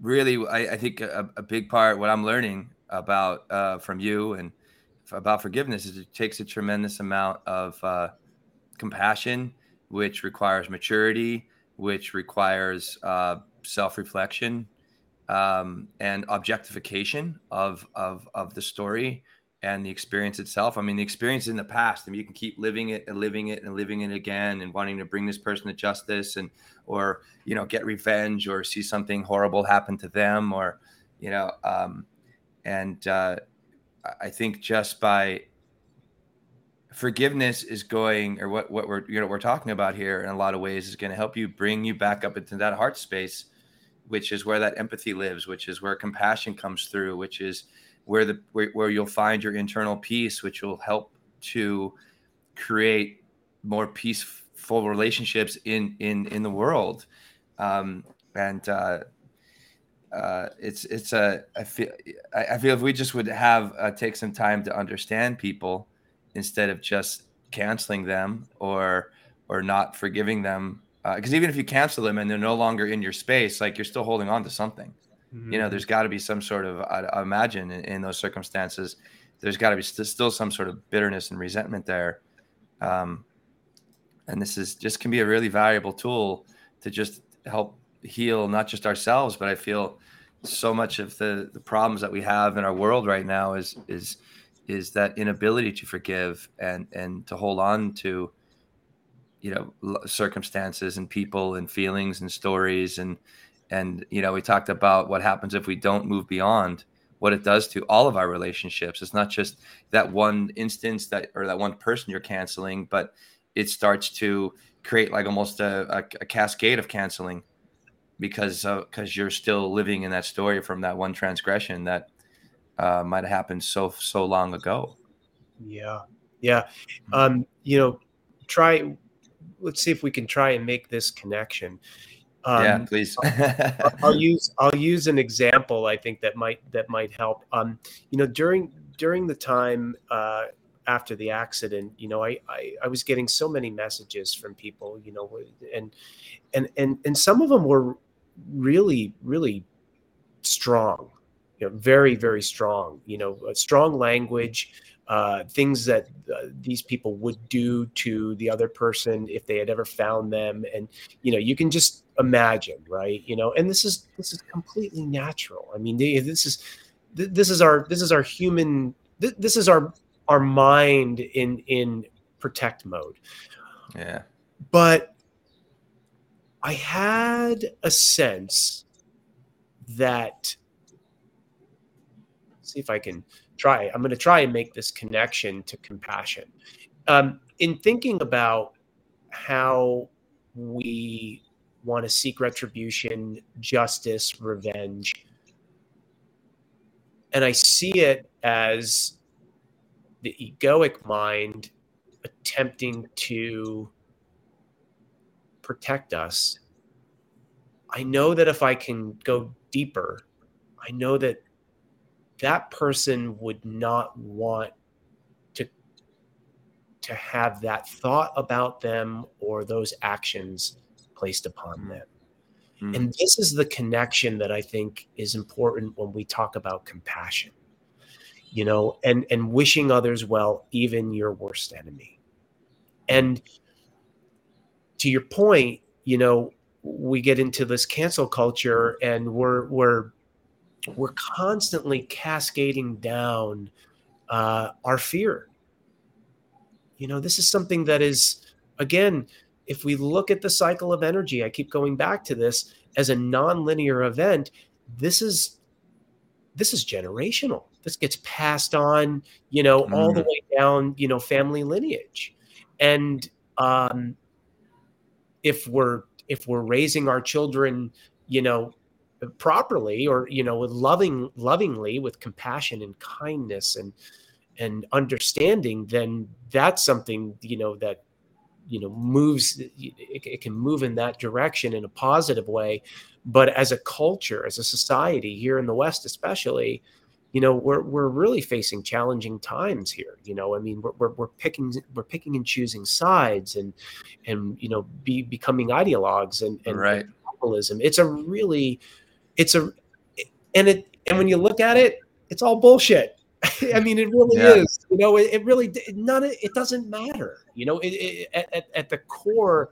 really, I, I think a, a, big part what I'm learning about uh, from you and about forgiveness is it takes a tremendous amount of uh, compassion, which requires maturity, which requires uh, self-reflection um, and objectification of, of of the story and the experience itself. I mean, the experience in the past. I mean, you can keep living it and living it and living it again, and wanting to bring this person to justice, and or you know get revenge, or see something horrible happen to them, or you know, um, and uh, I think just by forgiveness is going or what what we're you know we're talking about here in a lot of ways is going to help you bring you back up into that heart space which is where that empathy lives which is where compassion comes through which is where the where, where you'll find your internal peace which will help to create more peaceful relationships in in in the world. Um and uh uh, it's it's a I feel I feel if we just would have uh, take some time to understand people instead of just canceling them or or not forgiving them because uh, even if you cancel them and they're no longer in your space like you're still holding on to something mm-hmm. you know there's got to be some sort of I, I imagine in, in, those circumstances there's got to be st- still some sort of bitterness and resentment there um, and this is just can be a really valuable tool to just help heal not just ourselves but i feel so much of the the problems that we have in our world right now is is is that inability to forgive and and to hold on to you know circumstances and people and feelings and stories and and you know we talked about what happens if we don't move beyond what it does to all of our relationships it's not just that one instance that or that one person you're canceling but it starts to create like almost a, a, a cascade of canceling because because uh, you're still living in that story from that one transgression that uh, might have happened so so long ago. Yeah, yeah. Um, you know, try. Let's see if we can try and make this connection. Um, yeah, please. I'll, I'll, use I'll use an example. I think that might that might help. Um, you know, during during the time uh, after the accident, you know, I, I I was getting so many messages from people, you know, and and and and some of them were really, really strong, you know, very, very strong, you know, strong language, uh, things that uh, these people would do to the other person if they had ever found them. And, you know, you can just imagine, right. You know, and this is, this is completely natural. I mean, they, this is, this is our, this is our human, this is our, our mind in, in protect mode. Yeah. But I had a sense that see if I can try. I'm going to try and make this connection to compassion. Um, in thinking about how we want to seek retribution, justice, revenge. And I see it as the egoic mind attempting to protect us. I know that if I can go deeper, I know that that person would not want to to have that thought about them or those actions placed upon mm. them. Mm. And this is the connection that I think is important when we talk about compassion. You know, and and wishing others well, even your worst enemy. And to your point, you know, we get into this cancel culture and we're we're we're constantly cascading down uh, our fear. You know, this is something that is, again, if we look at the cycle of energy, I keep going back to this as a nonlinear event. This is this is generational. This gets passed on, you know, mm. all the mm. way down, you know, family lineage. And um, if we're if we're raising our children, you know, properly or you know with loving lovingly with compassion and kindness and and understanding then that's something you know that you know moves it, it, can move in that direction in a positive way. But as a culture as a society here in the west especially you know we're we're really facing challenging times here you know. I mean we're, we're, we're picking we're picking and choosing sides and and you know be becoming ideologues and and, right. populism it's a really it's a and it and when you look at it, it's all bullshit. I mean, it really yeah. is. You know, it, it, really none. It doesn't matter. You know, it, it, at, at the core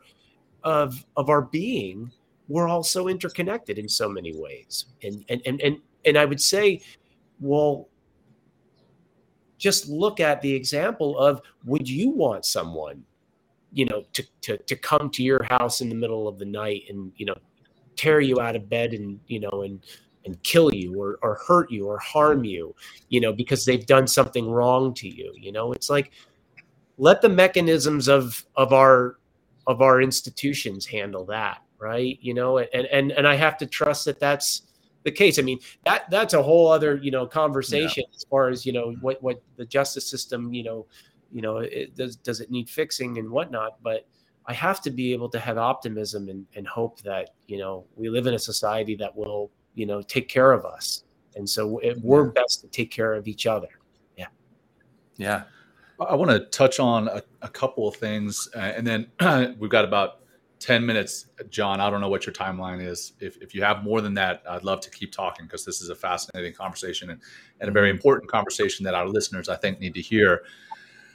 of of our being, we're all so interconnected in so many ways. And and and and and I would say, well, just look at the example of would you want someone, you know, to to to come to your house in the middle of the night and you know tear you out of bed and you know and and kill you or, or hurt you or harm you you know because they've done something wrong to you you know? It's like let the mechanisms of of our of our institutions handle that right? You know and and and i have to trust that that's the case. I mean that that's a whole other you know conversation yeah. as far as you know what what the justice system you know you know it, does does it need fixing and whatnot but I have to be able to have optimism and, and hope that, you know, we live in a society that will, you know, take care of us. And so it, we're best to take care of each other. Yeah. Yeah. I want to touch on a, a couple of things. Uh, and then we've got about 10 minutes. John, I don't know what your timeline is. If, if you have more than that, I'd love to keep talking because this is a fascinating conversation and, and a very mm-hmm. important conversation that our listeners, I think, need to hear.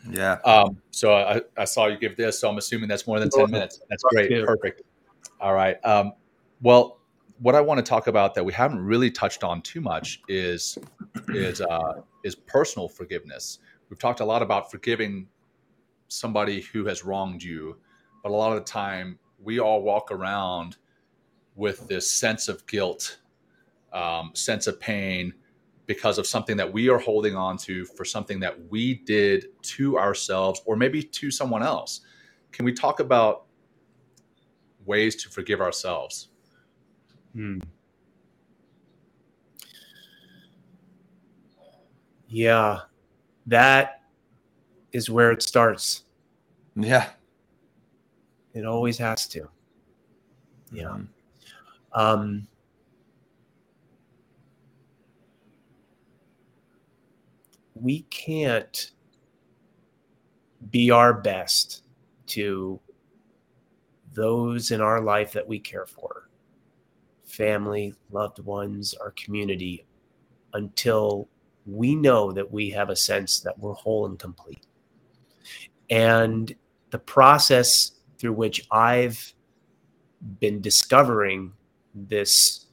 Yeah. Um, so I, I, saw you give this, so I'm assuming that's more than 10 minutes. That's great. Perfect. All right. Um, well, what I want to talk about that we haven't really touched on too much is is uh, is personal forgiveness. We've talked a lot about forgiving somebody who has wronged you, but a lot of the time we all walk around with this sense of guilt, um, sense of pain, because of something that we are holding on to for something that we did to ourselves or maybe to someone else. Can we talk about ways to forgive ourselves? Hmm. Yeah, that is where it starts. Yeah. It always has to. Yeah. Mm-hmm. Um, we can't be our best to those in our life that we care for family, loved ones, our community until we know that we have a sense that we're whole and complete. And the process through which I've been discovering this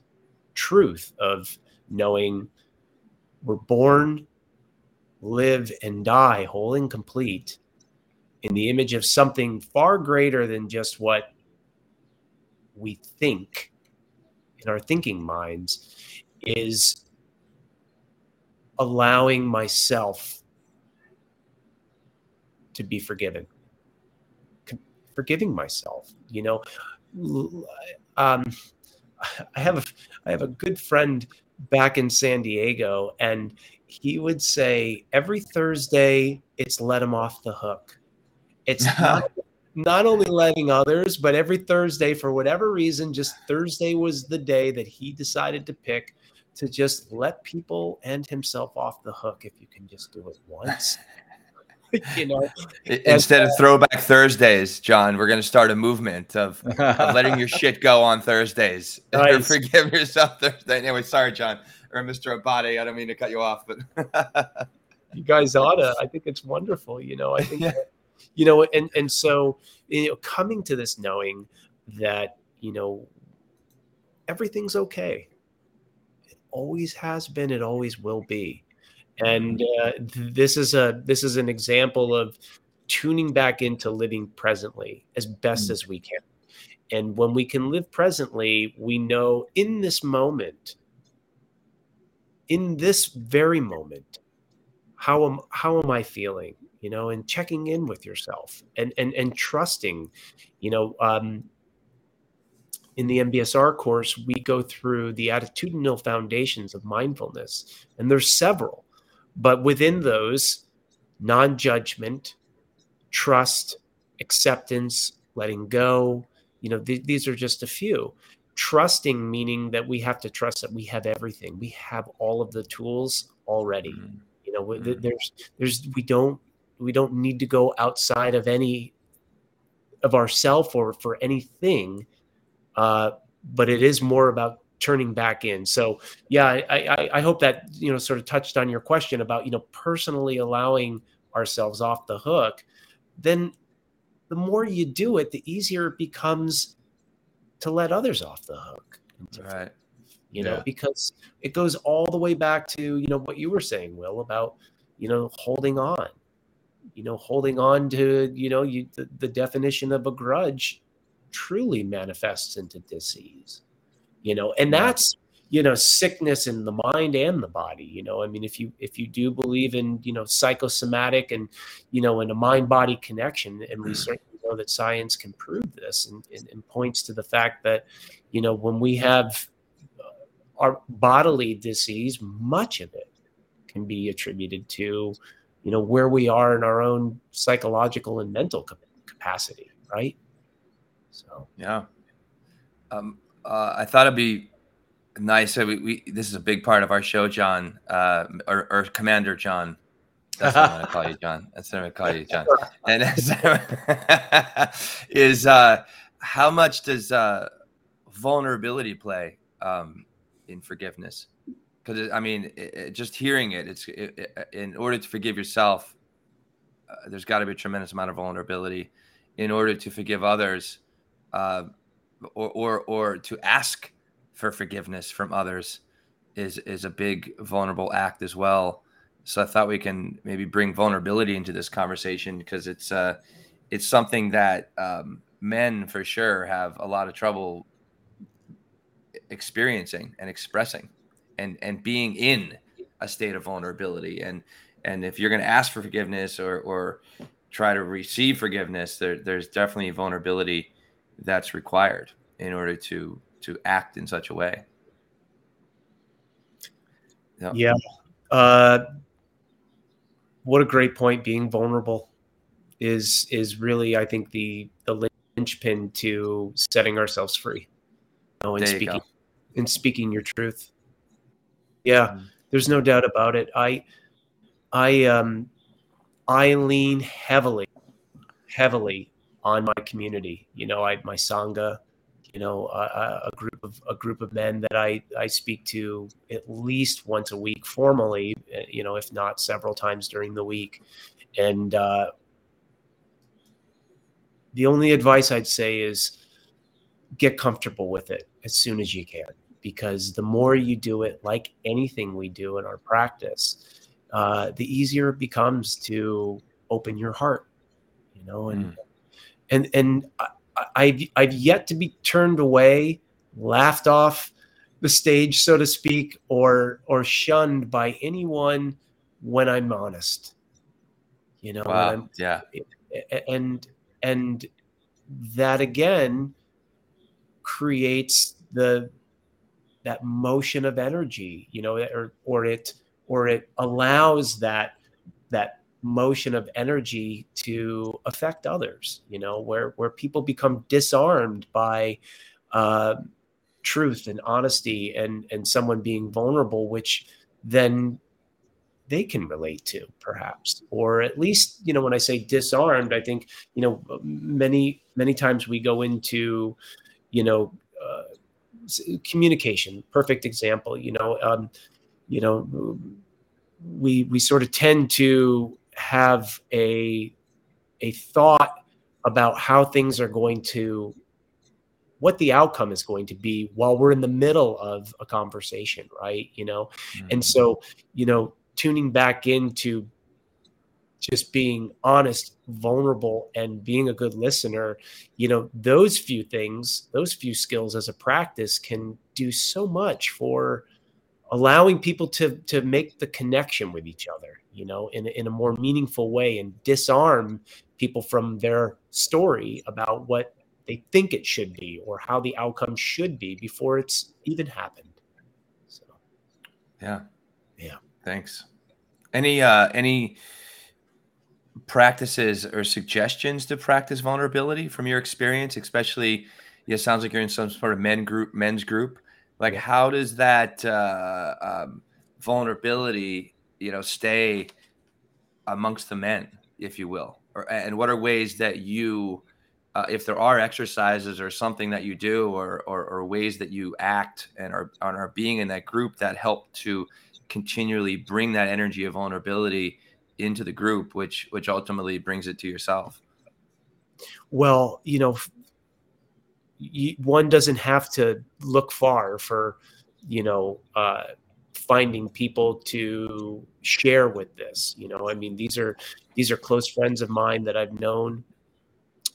truth of knowing we're born live and die whole and complete in the image of something far greater than just what we think in our thinking minds is allowing myself to be forgiven. Forgiving myself you know? Um, I have a, I have a good friend back in San Diego, and he would say every Thursday it's let him off the hook. It's not, not only letting others, but every Thursday for whatever reason, just Thursday was the day that he decided to pick to just let people and himself off the hook if you can just do it once. you know, instead uh, of throwback Thursdays, John, we're going to start a movement of, of letting your shit go on Thursdays. Nice. Forgive yourself Thursday. Anyway, sorry, John or Mr. Abate. I don't mean to cut you off, but you guys ought to. I think it's wonderful. You know, I think, yeah. you know, and and so you know, coming to this knowing that you know everything's okay. It always has been. It always will be and uh, this is a this is an example of tuning back into living presently as best mm. as we can and when we can live presently we know in this moment in this very moment how am how am i feeling you know and checking in with yourself and and and trusting you know um in the MBSR course, we go through the attitudinal foundations of mindfulness, and there's several. But within those, non judgment, trust, acceptance, letting go, you know, th- these are just a few. Trusting, meaning that we have to trust that we have everything, we have all of the tools already. Mm-hmm. You know, mm-hmm. there's, there's, we don't, we don't need to go outside of any of ourself or for anything. Uh, but it is more about turning back in. So yeah, I, I, I hope that you know sort of touched on your question about you know personally allowing ourselves off the hook. Then the more you do it, the easier it becomes to let others off the hook. Right. You know, yeah. because it goes all the way back to you know what you were saying, Will, about you know holding on. You know, holding on to you know you the, the definition of a grudge truly manifests into disease you know and that's you know sickness in the mind and the body you know i mean if you if you do believe in you know psychosomatic and you know in a mind body connection and we mm. certainly know that science can prove this and, and, and points to the fact that you know when we have uh, our bodily disease much of it can be attributed to you know where we are in our own psychological and mental capacity right? So. Yeah. Um, uh, I thought it'd be nice. We, we, this is a big part of our show, John, uh, or, or, Commander John. That's what I'm going to call you, John. That's what I'm going to call you, John. And is uh, how much does uh, vulnerability play um, in forgiveness? Because I mean, it, it, just hearing it, it's it, in order to forgive yourself, uh, there's got to be a tremendous amount of vulnerability. In order to forgive others, uh, or or or to ask for forgiveness from others is is a big vulnerable act as well. So I thought we can maybe bring vulnerability into this conversation because it's uh it's something that um, men for sure have a lot of trouble experiencing and expressing and and being in a state of vulnerability and and if you're going to ask for forgiveness or or try to receive forgiveness there there's definitely vulnerability that's required in order to to act in such a way. Yeah. yeah. Uh, what a great point. Being vulnerable is is really, I think, the the linchpin to setting ourselves free. You know, and speaking go. and speaking your truth. Yeah, mm-hmm. there's no doubt about it. I I um I lean heavily, heavily on my community. You know, I my sangha, you know, a, a, group of a group of men that I I speak to at least once a week formally, eh, you know, if not several times during the week, and uh, the only advice I'd say is get comfortable with it as soon as you can, because the more you do it, like anything we do in our practice, uh, the easier it becomes to open your heart, you know, and. Mm and and I've I've yet to be turned away, laughed off the stage, so to speak, or or shunned by anyone when I'm honest. You know, wow. yeah, and and that again creates the that motion of energy you know or or it or it allows that that motion of energy to affect others you know where where people become disarmed by uh, truth and honesty and and someone being vulnerable which then they can relate to perhaps. Or at least you know when i say disarmed i think you know many many times we go into you know uh, communication perfect example you know um, you know we we sort of tend to have a a thought about how things are going to what the outcome is going to be while we're in the middle of a conversation right you know mm-hmm. and so you know tuning back into just being honest vulnerable and being a good listener you know those few things those few skills as a practice can do so much for allowing people to to make the connection with each other you know in, in a more meaningful way and disarm people from their story about what they think it should be or how the outcome should be before it's even happened. So, yeah, yeah. Thanks. Any uh, any practices or suggestions to practice vulnerability from your experience, especially? Yeah, sounds like you're in some sort of men group, men's group. Like, how does that uh, um, vulnerability, you know, stay amongst the men, if you will? Or, and what are ways that you uh, if there are exercises or something that you do or, or, or ways that you act and are, and are being in that group that help to continually bring that energy of vulnerability into the group which which ultimately brings it to yourself well you know one doesn't have to look far for you know uh, finding people to share with this you know i mean these are these are close friends of mine that i've known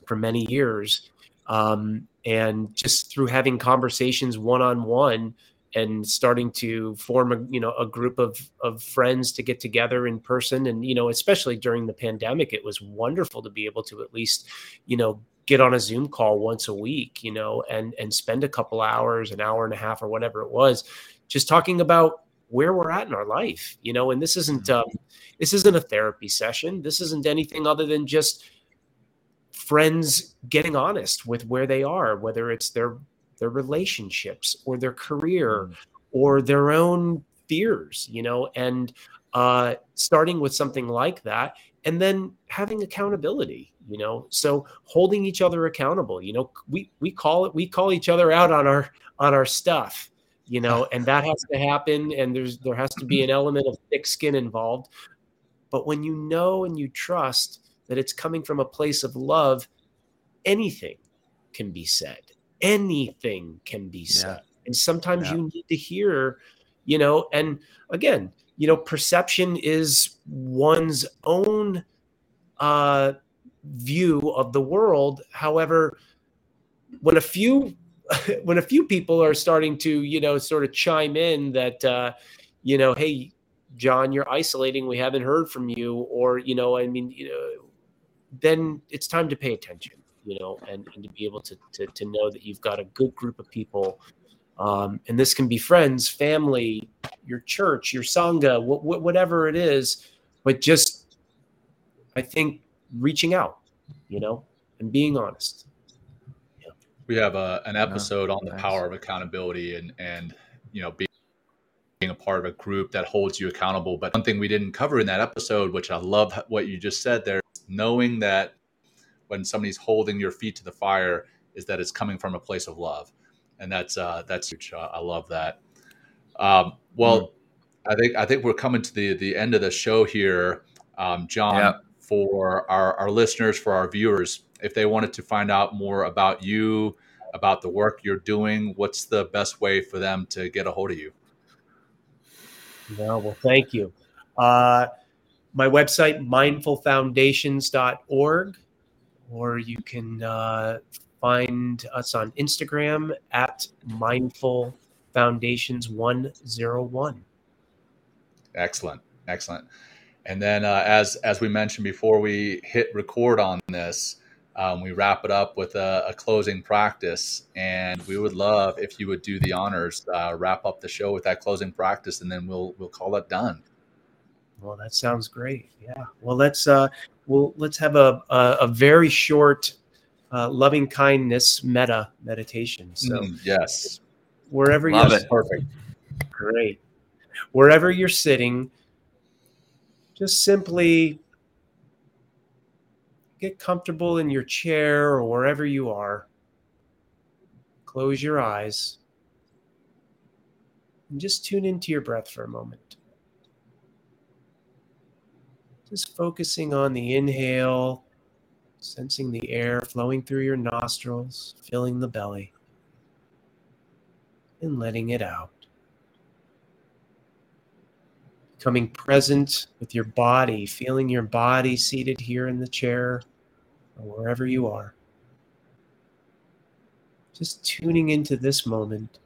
for many years. Um, and just through having conversations one on one and starting to form a you know a group of of friends to get together in person and you know especially during the pandemic it was wonderful to be able to at least you know get on a zoom call once a week you know and and spend a couple hours an hour and a half or whatever it was just talking about where we're at in our life you know and this isn't mm-hmm. um, this isn't a therapy session this isn't anything other than just friends getting honest with where they are, whether it's their their relationships or their career mm. or their own fears, you know, and uh, starting with something like that, and then having accountability, you know, so holding each other accountable. You know, we we call it we call each other out on our on our stuff, you know, and that has to happen, and there's there has to be an element of thick skin involved. But when you know and you trust that it's coming from a place of love, anything can be said. Anything can be said. Yeah. And sometimes yeah. you need to hear, you know, and again, you know, perception is one's own uh, view of the world. However, when a few when a few people are starting to, you know, sort of chime in that, uh, you know, hey, John, you're isolating. We haven't heard from you, or you know, I mean, you know, then it's time to pay attention, you know, and, and to be able to, to, to know that you've got a good group of people. Um, and this can be friends, family, your church, your sangha, wh- wh- whatever it is. But just, I think, reaching out, you know, and being honest. Yeah. We have a, an episode on the nice. power of accountability and and you know being being a part of a group that holds you accountable. But one thing we didn't cover in that episode, which I love what you just said there, knowing that when somebody's holding your feet to the fire is that it's coming from a place of love and that's uh that's huge. Uh, i love that. Um well mm. I think i think we're coming to the the end of the show here. Um john yeah. for our our listeners for our viewers if they wanted to find out more about you about the work you're doing what's the best way for them to get a hold of you? No well thank you. Uh my website, mindfulfoundations.org, or you can uh, find us on Instagram at Mindful Foundations 101. Excellent. Excellent. And then, uh, as as we mentioned before, we hit record on this. um, we wrap it up with a, a, closing practice. And we would love if you would do the honors, uh, wrap up the show with that closing practice, and then we'll we'll call it done. Well, that sounds great. Yeah. Well, let's uh, well let's have a a, a very short uh, loving kindness metta meditation. So mm, yes, wherever Love you're it. perfect. great, wherever you're sitting, just simply get comfortable in your chair or wherever you are. Close your eyes and just tune into your breath for a moment. Just focusing on the inhale, sensing the air flowing through your nostrils, filling the belly, and letting it out. Becoming present with your body, feeling your body seated here in the chair or wherever you are. Just tuning into this moment.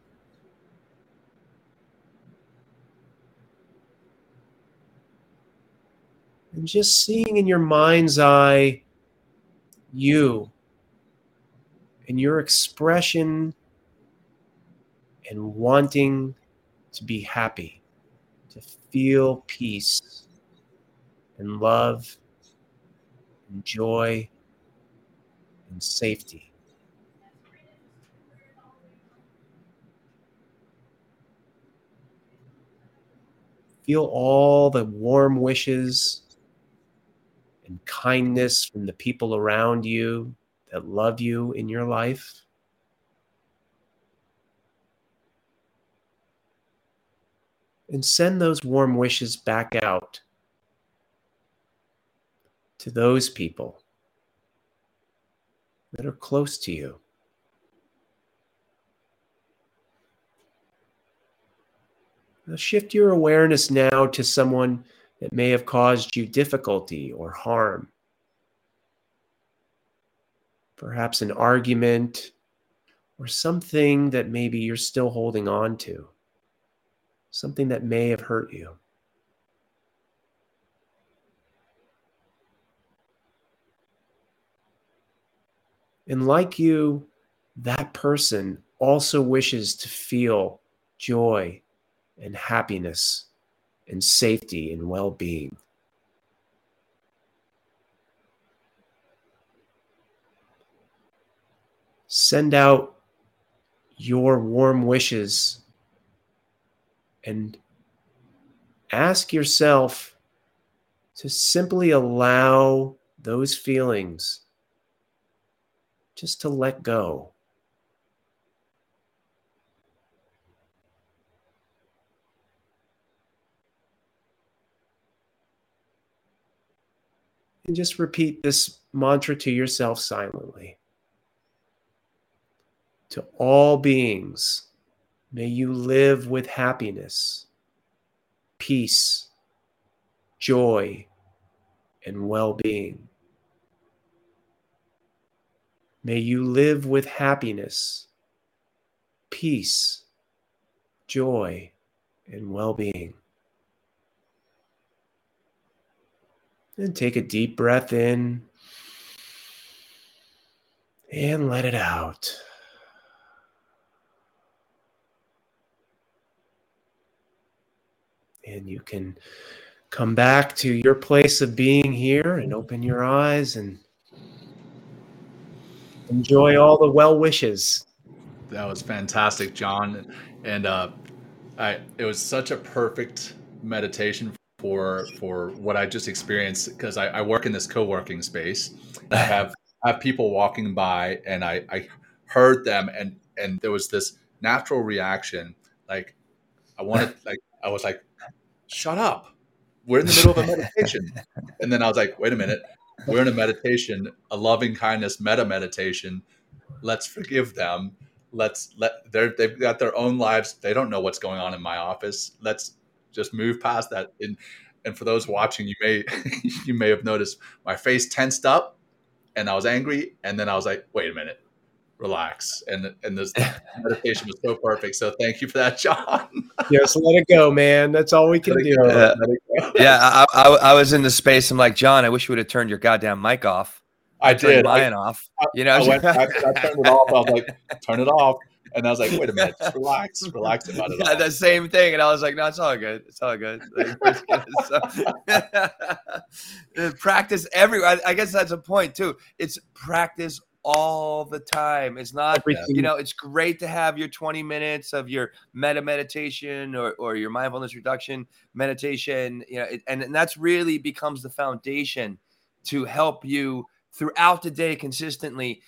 And just seeing in your mind's eye you and your expression and wanting to be happy, to feel peace and love and joy and safety. Feel all the warm wishes and kindness from the people around you that love you in your life. And send those warm wishes back out to those people that are close to you. Now shift your awareness now to someone that may have caused you difficulty or harm. Perhaps an argument or something that maybe you're still holding on to, something that may have hurt you. And like you, that person also wishes to feel joy and happiness and safety and well being. Send out your warm wishes and ask yourself to simply allow those feelings just to let go. And just repeat this mantra to yourself silently. To all beings, may you live with happiness, peace, joy, and well being. May you live with happiness, peace, joy, and well being. And take a deep breath in and let it out. And you can come back to your place of being here and open your eyes and enjoy all the well wishes. That was fantastic, John. And uh, I, it was such a perfect meditation for for what I just experienced because I, I, work in this co-working space. I have have people walking by, and I, I heard them, and and there was this natural reaction, like I wanted, like I was like, "Shut up! We're in the middle of a meditation." and then I was like, "Wait a minute, we're in a meditation, a loving kindness metta meditation. Let's forgive them. Let's let they're they've got their own lives. They don't know what's going on in my office. Let's just move past that. And and for those watching, you may you may have noticed my face tensed up, and I was angry, and then I was like, wait a minute, relax. And and this meditation was so perfect. So thank you for that, John. Just let it go, man. That's all we can do. Yeah, yeah I, I, I was in the space. I'm like, John, I wish you would have turned your goddamn mic off. I did. mine I, off. You know, I, went, I, I turned it off. I was like, turn it off. And I was like, wait a minute, just relax, relax about it. Yeah, the same thing. And I was like, no, it's all good. It's all good. practice everywhere. I guess that's a point too. It's practice all the time. It's not, Everything. you know, it's great to have your 20 minutes of your metta meditation or, or your mindfulness reduction meditation, you know, it, and, and that's really becomes the foundation to help you throughout the day consistently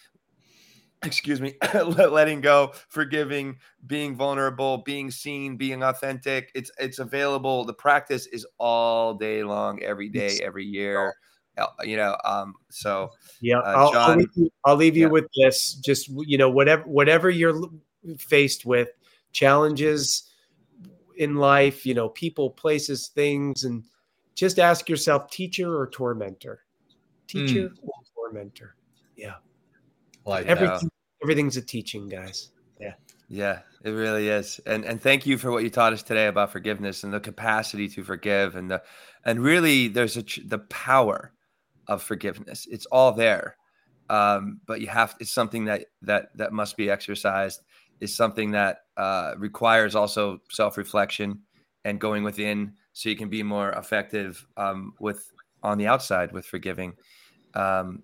excuse me letting go forgiving being vulnerable being seen being authentic. It's it's available. The practice is all day long every day every year uh, you know um so yeah uh, I'll, John, I'll, leave you, I'll leave you yeah. with this. Just you know whatever whatever you're faced with challenges in life you know people places things and just ask yourself teacher or tormentor? Teacher mm. or tormentor? Yeah. Like everything everything's a teaching guys. Yeah. Yeah it really is. And and thank you for what you taught us today about forgiveness and the capacity to forgive and the and really there's a the power of forgiveness. It's all there. Um, but you have it's something that that that must be exercised. Is something that uh, requires also self-reflection and going within so you can be more effective um, with on the outside with forgiving. Um,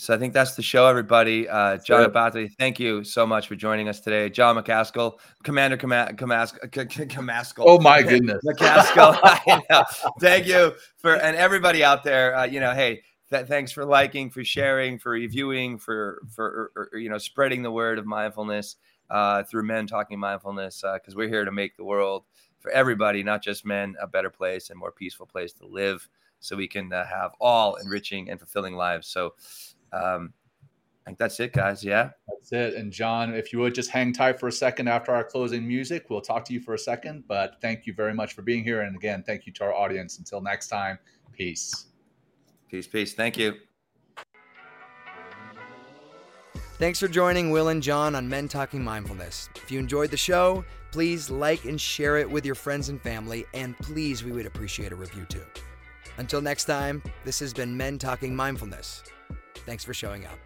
so I think that's the show, everybody. Uh, John Abate, thank you so much for joining us today. John McCaskill, Commander Camaskill. Oh my goodness, McCaskill. thank you for and everybody out there. Uh, you know, hey, th- thanks for liking, for sharing, for reviewing, for for or, or, you know spreading the word of mindfulness uh, through men talking mindfulness because uh, we're here to make the world for everybody, not just men, a better place and more peaceful place to live so we can uh, have all enriching and fulfilling lives. So um, I think that's it, guys. Yeah. That's it. And John, if you would just hang tight for a second after our closing music, we'll talk to you for a second. But thank you very much for being here. And again, thank you to our audience. Until next time, peace. Peace, peace. Thank you. Thanks for joining Will and John on Men Talking Mindfulness. If you enjoyed the show, please like and share it with your friends and family. And please, we would appreciate a review too. Until next time, this has been Men Talking Mindfulness. Thanks for showing up.